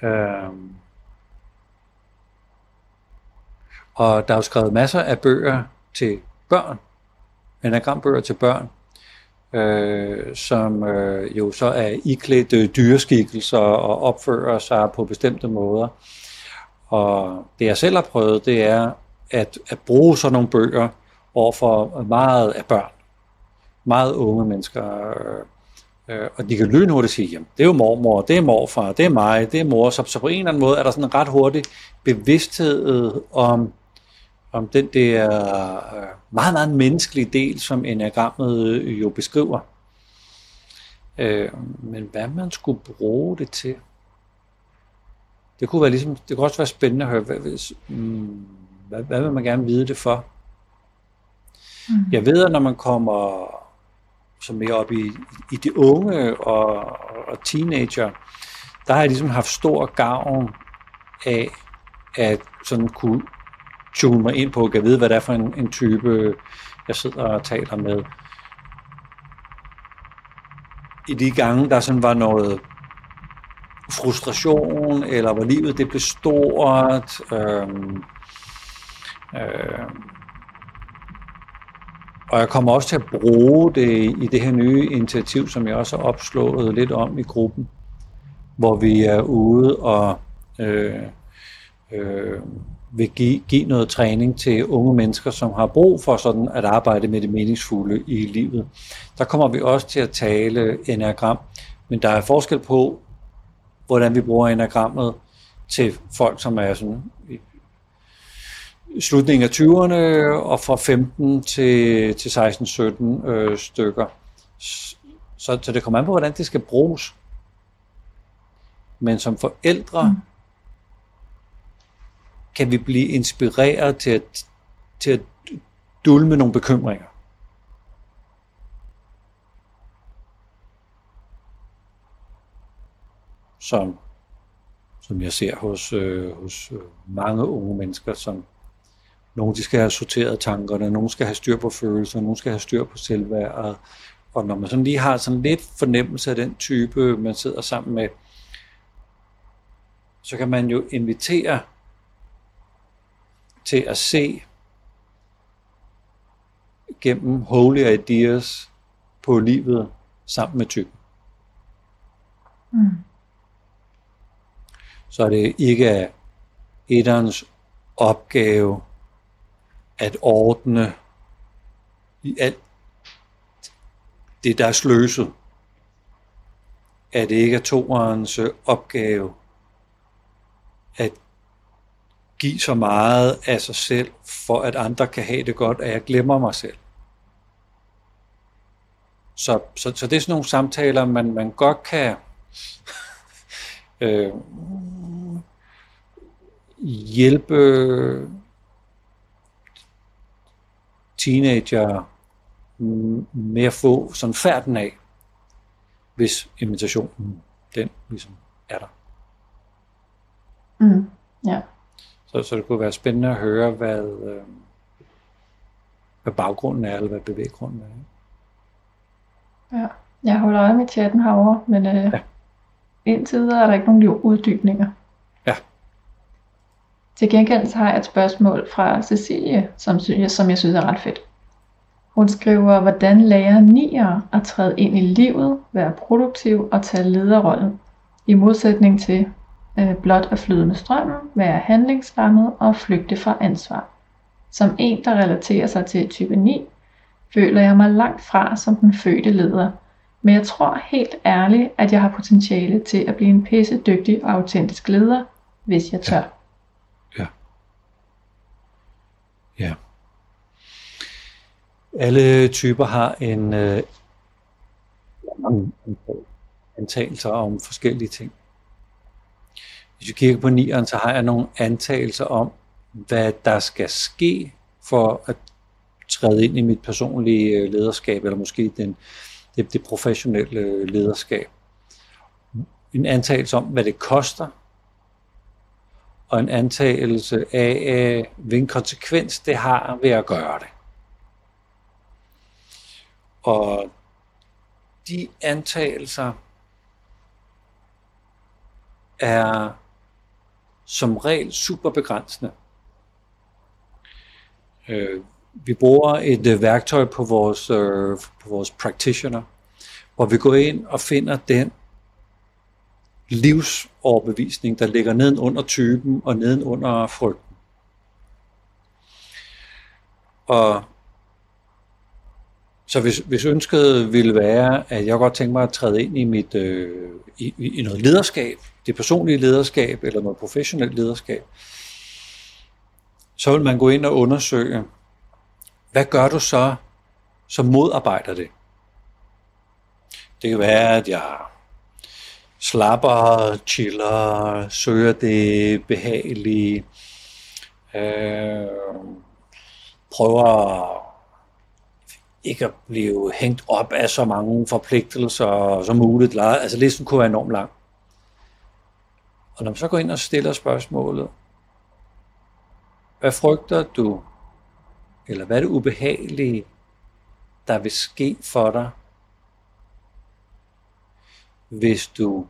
Øh, og der er jo skrevet masser af bøger til børn, anagrambøger til børn, øh, som øh, jo så er iklædt øh, dyreskikkelser og opfører sig på bestemte måder. Og det jeg selv har prøvet, det er at, at bruge sådan nogle bøger over for meget af børn, meget unge mennesker. Øh, og de kan lynhurtigt sige, jamen det er jo mormor, det er morfar, det er mig, det er mor. Så, så på en eller anden måde er der sådan en ret hurtig bevidsthed om, om den der øh, meget, meget menneskelige del, som enagrammet jo beskriver. Øh, men hvad man skulle bruge det til, det kunne, være ligesom, det kunne også være spændende at høre, hvad, hvis, mm, hvad, hvad vil man gerne vide det for? Mm. Jeg ved, at når man kommer så mere op i, i de unge og, og teenager, der har jeg ligesom haft stor gavn af at sådan kunne tune mig ind på, at vide, hvad det er for en, en type, jeg sidder og taler med. I de gange, der sådan var noget frustration, eller hvor livet det blev stort, øh, øh, og jeg kommer også til at bruge det i det her nye initiativ, som jeg også har opslået lidt om i gruppen, hvor vi er ude og øh, øh, vil give, give noget træning til unge mennesker, som har brug for sådan at arbejde med det meningsfulde i livet. Der kommer vi også til at tale enagram, men der er forskel på, hvordan vi bruger enagrammet til folk, som er sådan i slutningen af 20'erne og fra 15 til, til 16-17 øh, stykker. Så, så det kommer an på, hvordan det skal bruges. Men som forældre mm kan vi blive inspireret til at, til at dulme nogle bekymringer. Som, som jeg ser hos, øh, hos øh, mange unge mennesker, som nogle de skal have sorteret tankerne, nogle skal have styr på følelser, nogle skal have styr på selvværdet. Og når man sådan lige har sådan lidt fornemmelse af den type, man sidder sammen med, så kan man jo invitere til at se gennem holy ideas på livet sammen med typen. Mm. Så er det ikke er etterens opgave at ordne i alt det, der er sløset. At det ikke er toerens opgave at give så meget af sig selv, for at andre kan have det godt, at jeg glemmer mig selv. Så, så, så det er sådan nogle samtaler, man, man godt kan øh, hjælpe teenager med at få sådan færden af, hvis invitationen den ligesom er der. Mm, ja. Så, så det kunne være spændende at høre, hvad, øh, hvad baggrunden er, eller hvad bevæggrunden er. Ja, jeg holder øje med chatten herovre, men øh, ja. indtil videre er der ikke nogen uddybninger. Ja. Til gengæld så har jeg et spørgsmål fra Cecilie, som, som jeg synes er ret fedt. Hun skriver, hvordan lærer nier at træde ind i livet, være produktiv og tage lederrollen, i modsætning til blot at flyde med strømmen, være handlingslammet og flygte fra ansvar. Som en, der relaterer sig til type 9, føler jeg mig langt fra som den fødte leder, men jeg tror helt ærligt, at jeg har potentiale til at blive en pisse dygtig og autentisk leder, hvis jeg tør. Ja. Ja. Alle typer har en øh, antagelser om forskellige ting. Hvis vi kigger på nieren, så har jeg nogle antagelser om, hvad der skal ske for at træde ind i mit personlige øh, lederskab, eller måske den, det, det professionelle øh, lederskab. En antagelse om, hvad det koster, og en antagelse af, øh, hvilken konsekvens det har ved at gøre det. Og de antagelser er som regel super begrænsende. Øh, vi bruger et øh, værktøj på vores, øh, på vores practitioner, hvor vi går ind og finder den livsoverbevisning, der ligger neden under typen og neden under frygten. Og så hvis, hvis ønsket ville være, at jeg godt tænker mig at træde ind i, mit, øh, i, i noget lederskab, det personlige lederskab eller noget professionelt lederskab, så vil man gå ind og undersøge, hvad gør du så, som modarbejder det? Det kan være, at jeg slapper, chiller, søger det behagelige, øh, prøver ikke at blive hængt op af så mange forpligtelser som muligt. Altså listen kunne være enormt lang. Og når man så går ind og stiller spørgsmålet, hvad frygter du, eller hvad er det ubehagelige, der vil ske for dig, hvis du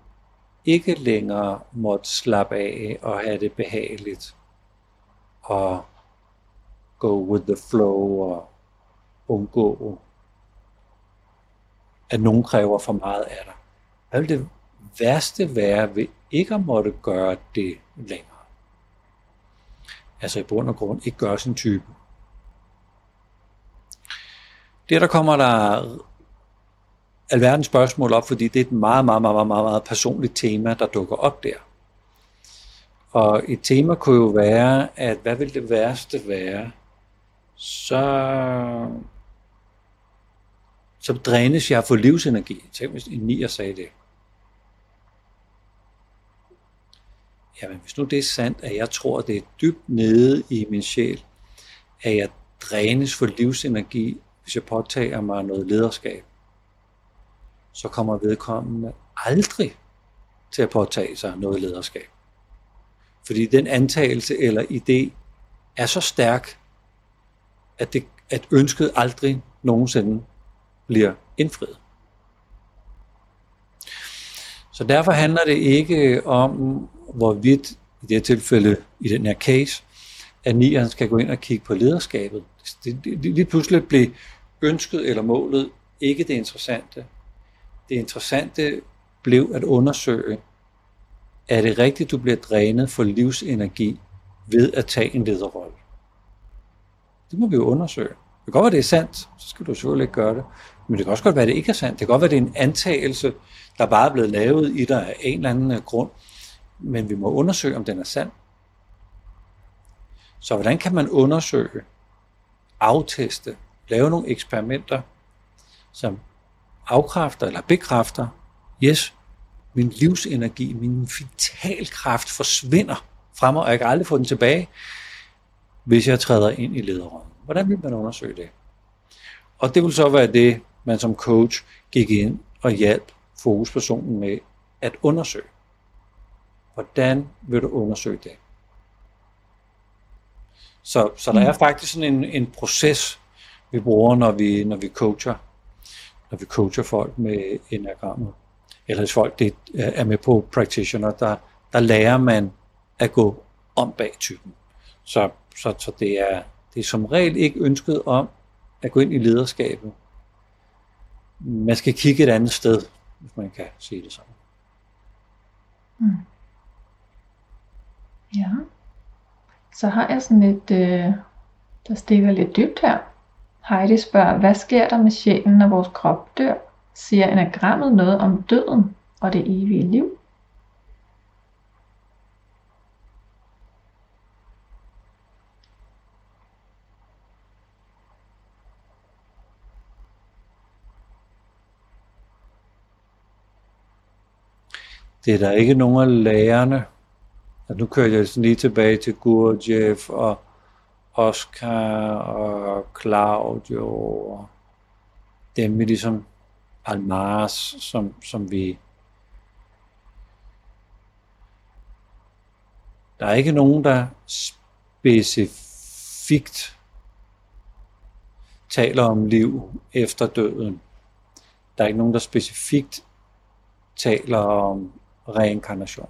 ikke længere måtte slappe af og have det behageligt, og go with the flow og undgå, at nogen kræver for meget af dig. Hvad vil det værste være ved ikke at måtte gøre det længere. Altså i bund og grund ikke gøre sin type. Det der kommer der alverdens spørgsmål op, fordi det er et meget, meget, meget, meget, meget personligt tema, der dukker op der. Og et tema kunne jo være, at hvad vil det værste være? Så, så drænes jeg for livsenergi. Tænk hvis en nier sagde det. Jamen hvis nu det er sandt, at jeg tror, at det er dybt nede i min sjæl, at jeg drænes for livsenergi, hvis jeg påtager mig noget lederskab, så kommer vedkommende aldrig til at påtage sig noget lederskab. Fordi den antagelse eller idé er så stærk, at, det, at ønsket aldrig nogensinde bliver indfriet. Så derfor handler det ikke om, hvorvidt i det her tilfælde, i den her case, at nieren skal gå ind og kigge på lederskabet. Det, det, det lige pludselig blev ønsket eller målet ikke det interessante. Det interessante blev at undersøge, er det rigtigt, du bliver drænet for livsenergi ved at tage en lederrolle? Det må vi jo undersøge. Det kan godt være, det er sandt, så skal du selvfølgelig ikke gøre det. Men det kan også godt være, det ikke er sandt. Det kan godt være, det er en antagelse, der bare er blevet lavet i dig af en eller anden grund. Men vi må undersøge, om den er sand. Så hvordan kan man undersøge, afteste, lave nogle eksperimenter, som afkræfter eller bekræfter, yes, min livsenergi, min vitalkraft forsvinder fra mig, og jeg kan aldrig få den tilbage, hvis jeg træder ind i lederrollen. Hvordan vil man undersøge det? Og det vil så være det, man som coach gik ind og hjalp fokuspersonen med at undersøge. Hvordan vil du undersøge det? Så, så der er mm. faktisk sådan en, en proces, vi bruger, når vi, når vi coacher, når vi coacher folk med enagrammet. Eller hvis folk det er med på practitioner, der, der lærer man at gå om bag typen. Så, så, så det, er, det er som regel ikke ønsket om at gå ind i lederskabet. Man skal kigge et andet sted, hvis man kan sige det sådan. Mm. Ja. Så har jeg sådan et, øh, der stikker lidt dybt her. Heidi spørger, hvad sker der med sjælen, når vores krop dør? Siger enagrammet noget om døden og det evige liv? Det er der ikke nogen af lærerne. Og nu kører jeg sådan lige tilbage til Gurdjieff og Oscar og Claudio og dem vi ligesom Almaras, som, som vi der er ikke nogen, der specifikt taler om liv efter døden. Der er ikke nogen, der specifikt taler om reinkarnation.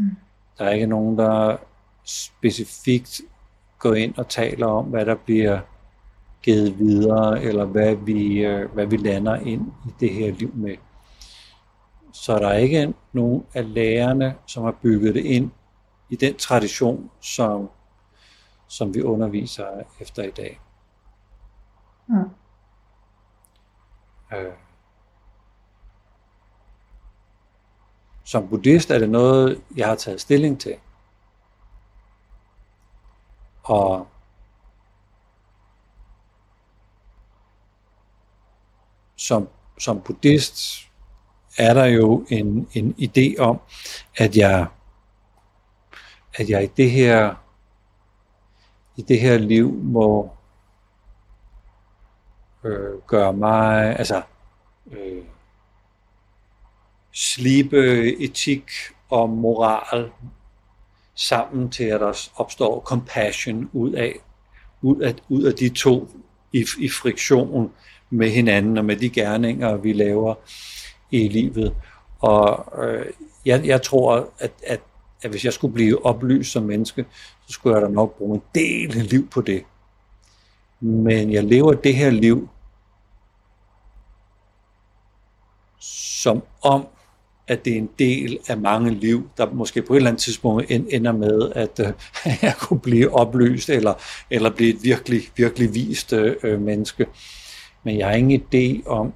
Mm. Der er ikke nogen, der specifikt går ind og taler om, hvad der bliver givet videre, eller hvad vi, øh, hvad vi lander ind i det her liv med. Så der er ikke nogen af lærerne, som har bygget det ind i den tradition, som, som vi underviser efter i dag. Mm. Øh. Som buddhist er det noget, jeg har taget stilling til. Og som, som buddhist er der jo en, en idé om, at jeg, at jeg i det her i det her liv må øh, gøre mig, altså øh, slibe etik og moral sammen til, at der opstår compassion ud af, ud af, ud af de to i, i friktion med hinanden og med de gerninger, vi laver i livet. Og øh, jeg, jeg tror, at, at, at hvis jeg skulle blive oplyst som menneske, så skulle jeg da nok bruge en del liv på det. Men jeg lever det her liv som om, at det er en del af mange liv, der måske på et eller andet tidspunkt ender med, at øh, jeg kunne blive opløst, eller, eller blive et virkelig, virkelig vist øh, menneske. Men jeg har ingen idé om,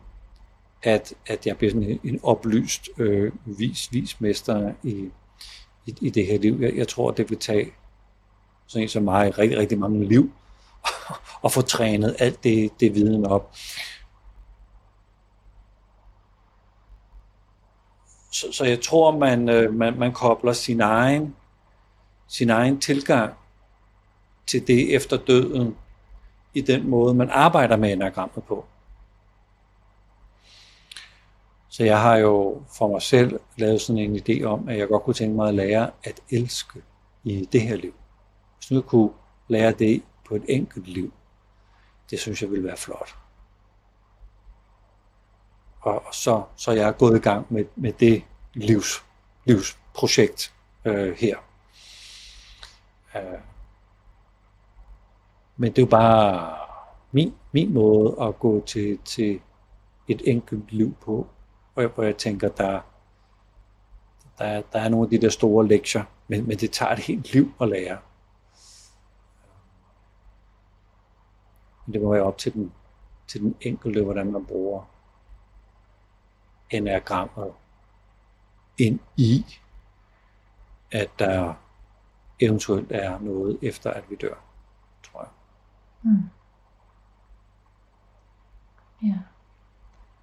at, at jeg bliver sådan en, en oplyst øh, vis, vismester i, i, i det her liv. Jeg, jeg tror, det vil tage sådan en som mig rigtig, rigtig mange liv at få trænet alt det, det viden op. Så, så jeg tror, man, øh, man, man kobler sin egen, sin egen tilgang til det efter døden i den måde, man arbejder med enagrammet på. Så jeg har jo for mig selv lavet sådan en idé om, at jeg godt kunne tænke mig at lære at elske i det her liv. Hvis nu jeg kunne lære det på et enkelt liv, det synes jeg ville være flot. Og så, så jeg er gået i gang med, med det livs, livsprojekt øh, her. Øh. Men det er jo bare min, min måde at gå til, til et enkelt liv på, hvor jeg, hvor jeg tænker, der, der, der er nogle af de der store lektier, men, men det tager et helt liv at lære. Men det må være op til den, til den enkelte, hvordan man bruger enagrammet ind i, at der eventuelt er noget efter, at vi dør, tror jeg. Mm. Ja.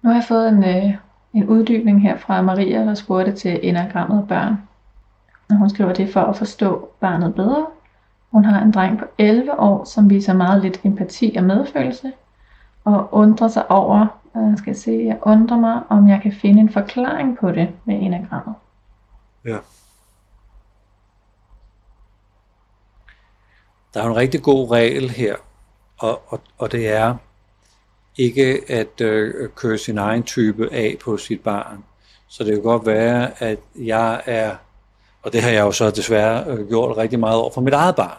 Nu har jeg fået en, øh, en uddybning her fra Maria, der spurgte til enagrammet børn. Og hun skriver det for at forstå barnet bedre. Hun har en dreng på 11 år, som viser meget lidt empati og medfølelse, og undrer sig over, jeg skal se, jeg undrer mig, om jeg kan finde en forklaring på det med enagrammet. Ja. Der er en rigtig god regel her, og, og, og det er ikke at øh, køre sin egen type af på sit barn. Så det kan godt være, at jeg er, og det har jeg jo så desværre øh, gjort rigtig meget over for mit eget barn,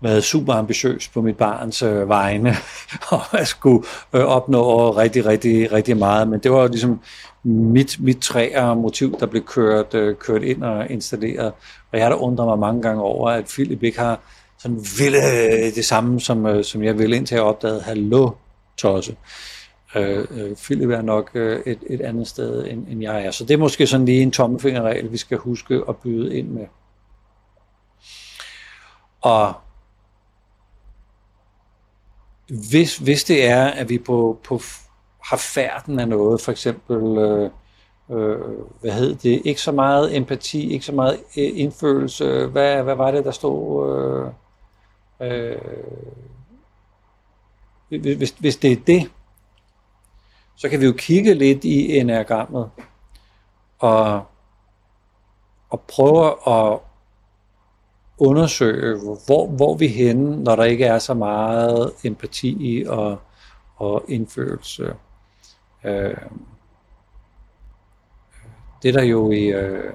været super ambitiøs på mit barns øh, vegne, og jeg skulle øh, opnå rigtig, rigtig, rigtig meget. Men det var jo ligesom mit, mit træer motiv, der blev kørt, øh, kørt ind og installeret. Og jeg har da undret mig mange gange over, at Philip ikke har sådan ville øh, det samme, som, øh, som jeg ville, indtil jeg opdagede, hallo, tosse. Øh, øh, Philip er nok øh, et, et andet sted, end, end jeg er. Så det er måske sådan lige en tommefingerregel, vi skal huske at byde ind med. Og hvis, hvis det er, at vi på, på har færden af noget, for eksempel, øh, øh, hvad hed det, ikke så meget empati, ikke så meget øh, indfølelse, hvad, hvad var det, der stod, øh, øh, hvis, hvis det er det, så kan vi jo kigge lidt i enagrammet og, og prøve at undersøge, hvor, hvor vi er henne, når der ikke er så meget empati og, og indfølelse. Øh, det er der jo i, øh,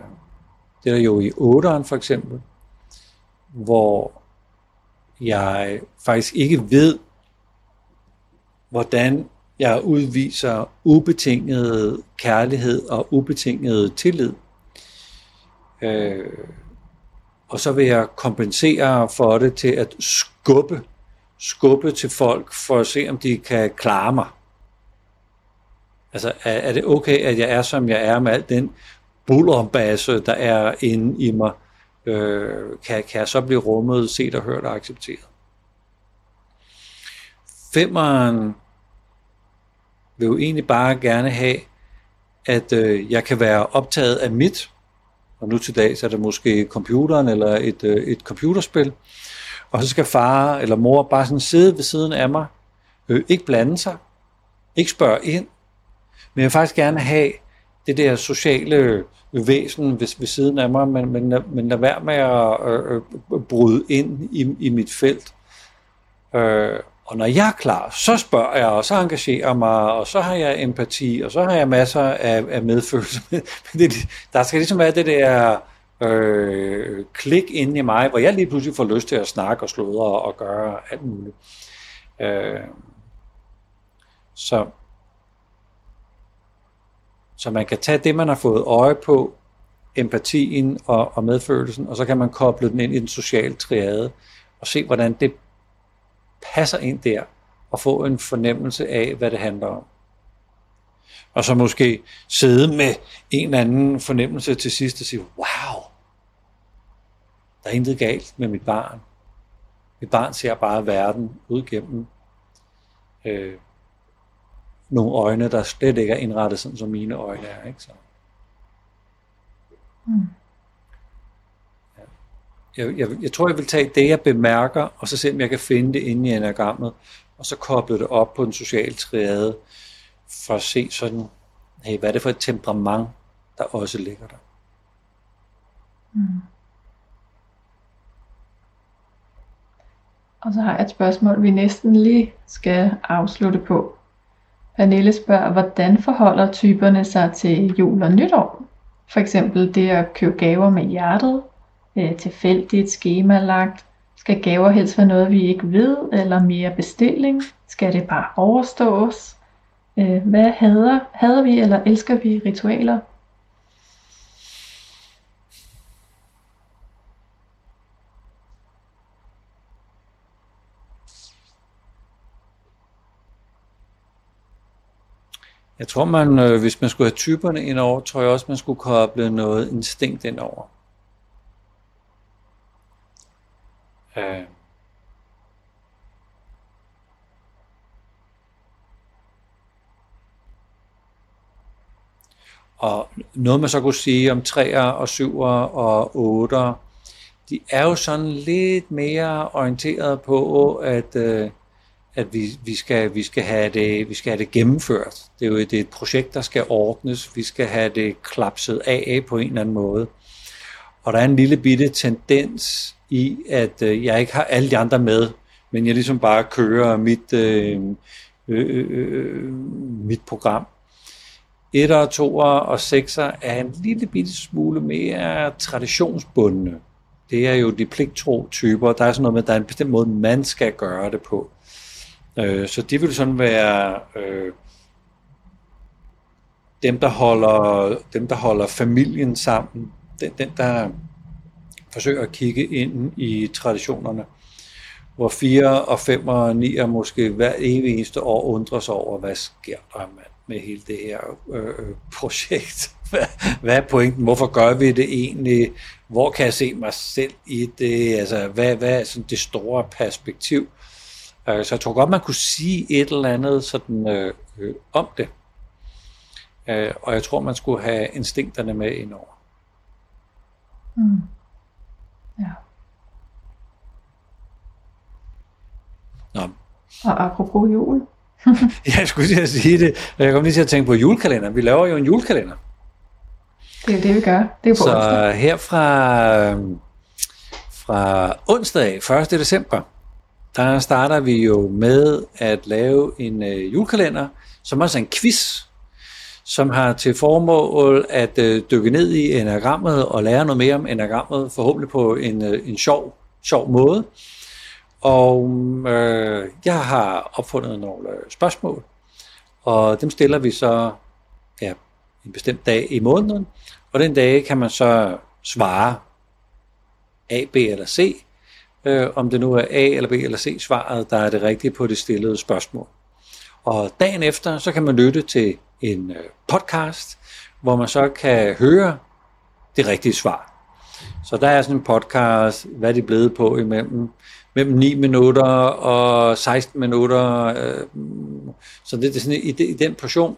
det er der jo i 8'eren for eksempel, hvor jeg faktisk ikke ved, hvordan jeg udviser ubetinget kærlighed og ubetinget tillid. Øh, og så vil jeg kompensere for det til at skubbe, skubbe til folk for at se, om de kan klare mig. Altså, er, er det okay, at jeg er, som jeg er med al den bullerbasse, der er inde i mig? Øh, kan, kan jeg så blive rummet, set og hørt og accepteret? Femmeren vil jo egentlig bare gerne have, at øh, jeg kan være optaget af mit, og nu til dag så er det måske computeren eller et, øh, et computerspil, og så skal far eller mor bare sådan sidde ved siden af mig, øh, ikke blande sig, ikke spørge ind, men jeg vil faktisk gerne have det der sociale øh, væsen ved, ved siden af mig, men, men, men lad være med at øh, øh bryde ind i, i mit felt. Øh, og når jeg er klar, så spørger jeg, og så engagerer mig, og så har jeg empati, og så har jeg masser af, af medfølelse. det, der skal ligesom være det der øh, klik inde i mig, hvor jeg lige pludselig får lyst til at snakke og sludre og gøre alt muligt. Øh, så Så man kan tage det, man har fået øje på, empatien og, og medfølelsen, og så kan man koble den ind i den sociale triade, og se, hvordan det passer ind der, og få en fornemmelse af, hvad det handler om. Og så måske sidde med en eller anden fornemmelse til sidst og sige, wow, der er intet galt med mit barn. Mit barn ser bare verden ud gennem øh, nogle øjne, der slet ikke er indrettet sådan, som mine øjne er. Ikke? Så. Mm. Jeg, jeg, jeg tror, jeg vil tage det, jeg bemærker, og så se, om jeg kan finde det inde i enagrammet, og så koble det op på en social triade, for at se sådan, hey, hvad er det for et temperament, der også ligger der. Mm. Og så har jeg et spørgsmål, vi næsten lige skal afslutte på. Pernille spørger, hvordan forholder typerne sig til jul og nytår? For eksempel det at købe gaver med hjertet, øh, tilfældigt, skemalagt. Skal gaver helst være noget, vi ikke ved, eller mere bestilling? Skal det bare overstås? Øh, hvad hader, hader vi, eller elsker vi ritualer? Jeg tror, man, øh, hvis man skulle have typerne ind over, tror jeg også, man skulle koble noget instinkt ind over. Øh. Og noget man så kunne sige om 3'er og 7'er og 8'er, de er jo sådan lidt mere orienteret på, at, øh, at vi, vi, skal, vi, skal have det, vi skal have det gennemført. Det er jo det er et projekt, der skal ordnes. Vi skal have det klapset af på en eller anden måde. Og der er en lille bitte tendens i, at øh, jeg ikke har alle de andre med, men jeg ligesom bare kører mit, øh, øh, øh, øh mit program. 1'er, 2'er og 6'er er en lille bitte smule mere traditionsbundne. Det er jo de pligtro typer. Der er sådan noget med, at der er en bestemt måde, man skal gøre det på. Øh, så de vil sådan være øh, dem, der holder, dem, der holder familien sammen. Den, den, der forsøger at kigge ind i traditionerne. Hvor 4 og 5 og 9 er måske hver evig eneste år undrer sig over, hvad sker der mand, med hele det her øh, øh, projekt? Hvad, hvad er pointen? Hvorfor gør vi det egentlig? Hvor kan jeg se mig selv i det? Altså, hvad, hvad er sådan det store perspektiv? Øh, så jeg tror godt, man kunne sige et eller andet sådan, øh, øh, om det. Øh, og jeg tror, man skulle have instinkterne med indover. Mm. Ja. Nå. Og apropos jul. jeg skulle lige sige det. Jeg kom lige til at tænke på julekalender. Vi laver jo en julekalender. Det er det, vi gør. Det er på Så onsdag. her fra, fra onsdag 1. december, der starter vi jo med at lave en øh, julekalender, som også er en quiz, som har til formål at øh, dykke ned i enagrammet og lære noget mere om enagrammet, forhåbentlig på en, øh, en sjov, sjov måde. Og øh, jeg har opfundet nogle øh, spørgsmål, og dem stiller vi så ja, en bestemt dag i måneden, og den dag kan man så svare A, B eller C, øh, om det nu er A eller B eller C svaret, der er det rigtige på det stillede spørgsmål. Og dagen efter, så kan man lytte til en øh, podcast, hvor man så kan høre det rigtige svar. Så der er sådan en podcast, hvad er blevet på imellem, mellem 9 minutter og 16 minutter. Øh, så det er sådan i, i den portion,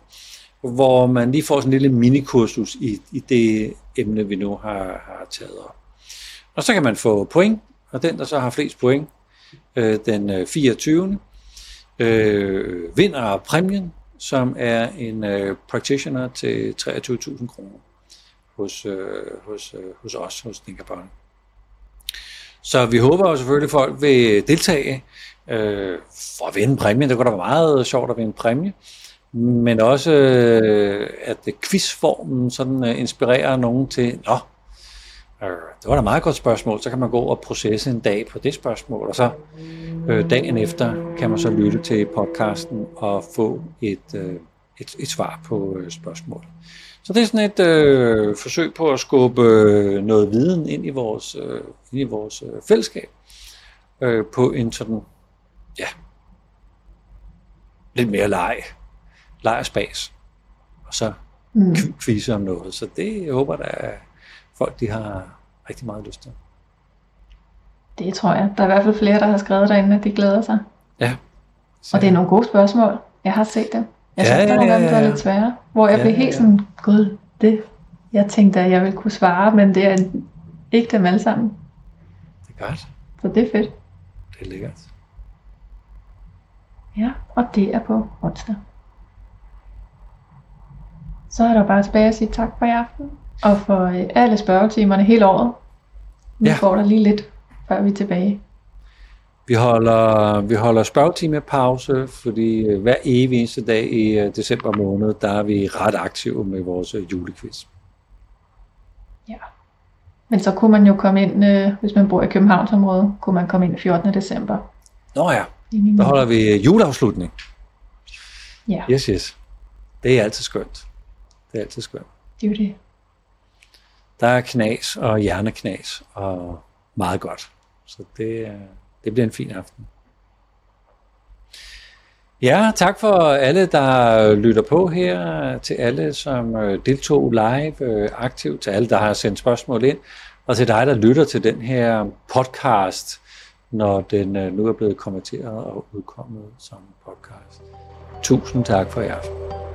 hvor man lige får sådan en lille minikursus i, i det emne, vi nu har, har taget op. Og så kan man få point og den, der så har flest point øh, den øh, 24. Øh, vinder præmien, som er en øh, practitioner til 23.000 kroner hos, øh, hos, øh, hos os, hos Thinkabon. Så vi håber jo selvfølgelig, at folk vil deltage øh, for at vinde præmien. Det kunne da være meget sjovt at vinde præmie. Men også, øh, at quizformen sådan øh, inspirerer nogen til, nå, Øh, det var da meget godt spørgsmål. Så kan man gå og processe en dag på det spørgsmål, og så øh, dagen efter kan man så lytte til podcasten og få et, øh, et, et svar på øh, spørgsmålet. Så det er sådan et øh, forsøg på at skubbe øh, noget viden ind i vores, øh, ind i vores øh, fællesskab øh, på en sådan, ja, lidt mere leg, leg og spas, og så mm. quizze om noget. Så det jeg håber at folk de har rigtig meget lyst til. Det tror jeg. Der er i hvert fald flere, der har skrevet derinde, at de glæder sig. Ja. Så. Og det er nogle gode spørgsmål. Jeg har set dem. Jeg Ja, synes, der er ja, nogle dem, der ja, er ja. lidt svære. Hvor jeg Ja, blev ja, helt ja. sådan, gud, det, jeg tænkte, at jeg ville kunne svare, men det er ikke dem alle sammen. Det er godt. Så det er fedt. Det er lækkert. Ja, og det er på onsdag. Så er der bare tilbage at sige tak for i aften, og for øh, alle spørgetimerne hele året. Nu Ja. får der lige lidt, før vi er tilbage. Vi holder, vi holder spørgetime pause, fordi øh, hver evig eneste dag i øh, december måned, der er vi ret aktive med vores julequiz. Ja. Men så kunne man jo komme ind, hvis man bor i Københavnsområdet, kunne man komme ind 14. december. Nå ja, der holder vi juleafslutning. Ja, Yes, yes. Det er altid skønt. Det er altid skønt. det er jo det. Der er knas og hjerneknas og meget godt. Så det, øh, det bliver en fin aften. Ja, tak for alle, der lytter på her, til alle, som øh, deltog live øh, aktivt, til alle, der har sendt spørgsmål ind, og til dig, der lytter til den her podcast, når den nu er blevet konverteret og udkommet som podcast. Tusind tak for i aften.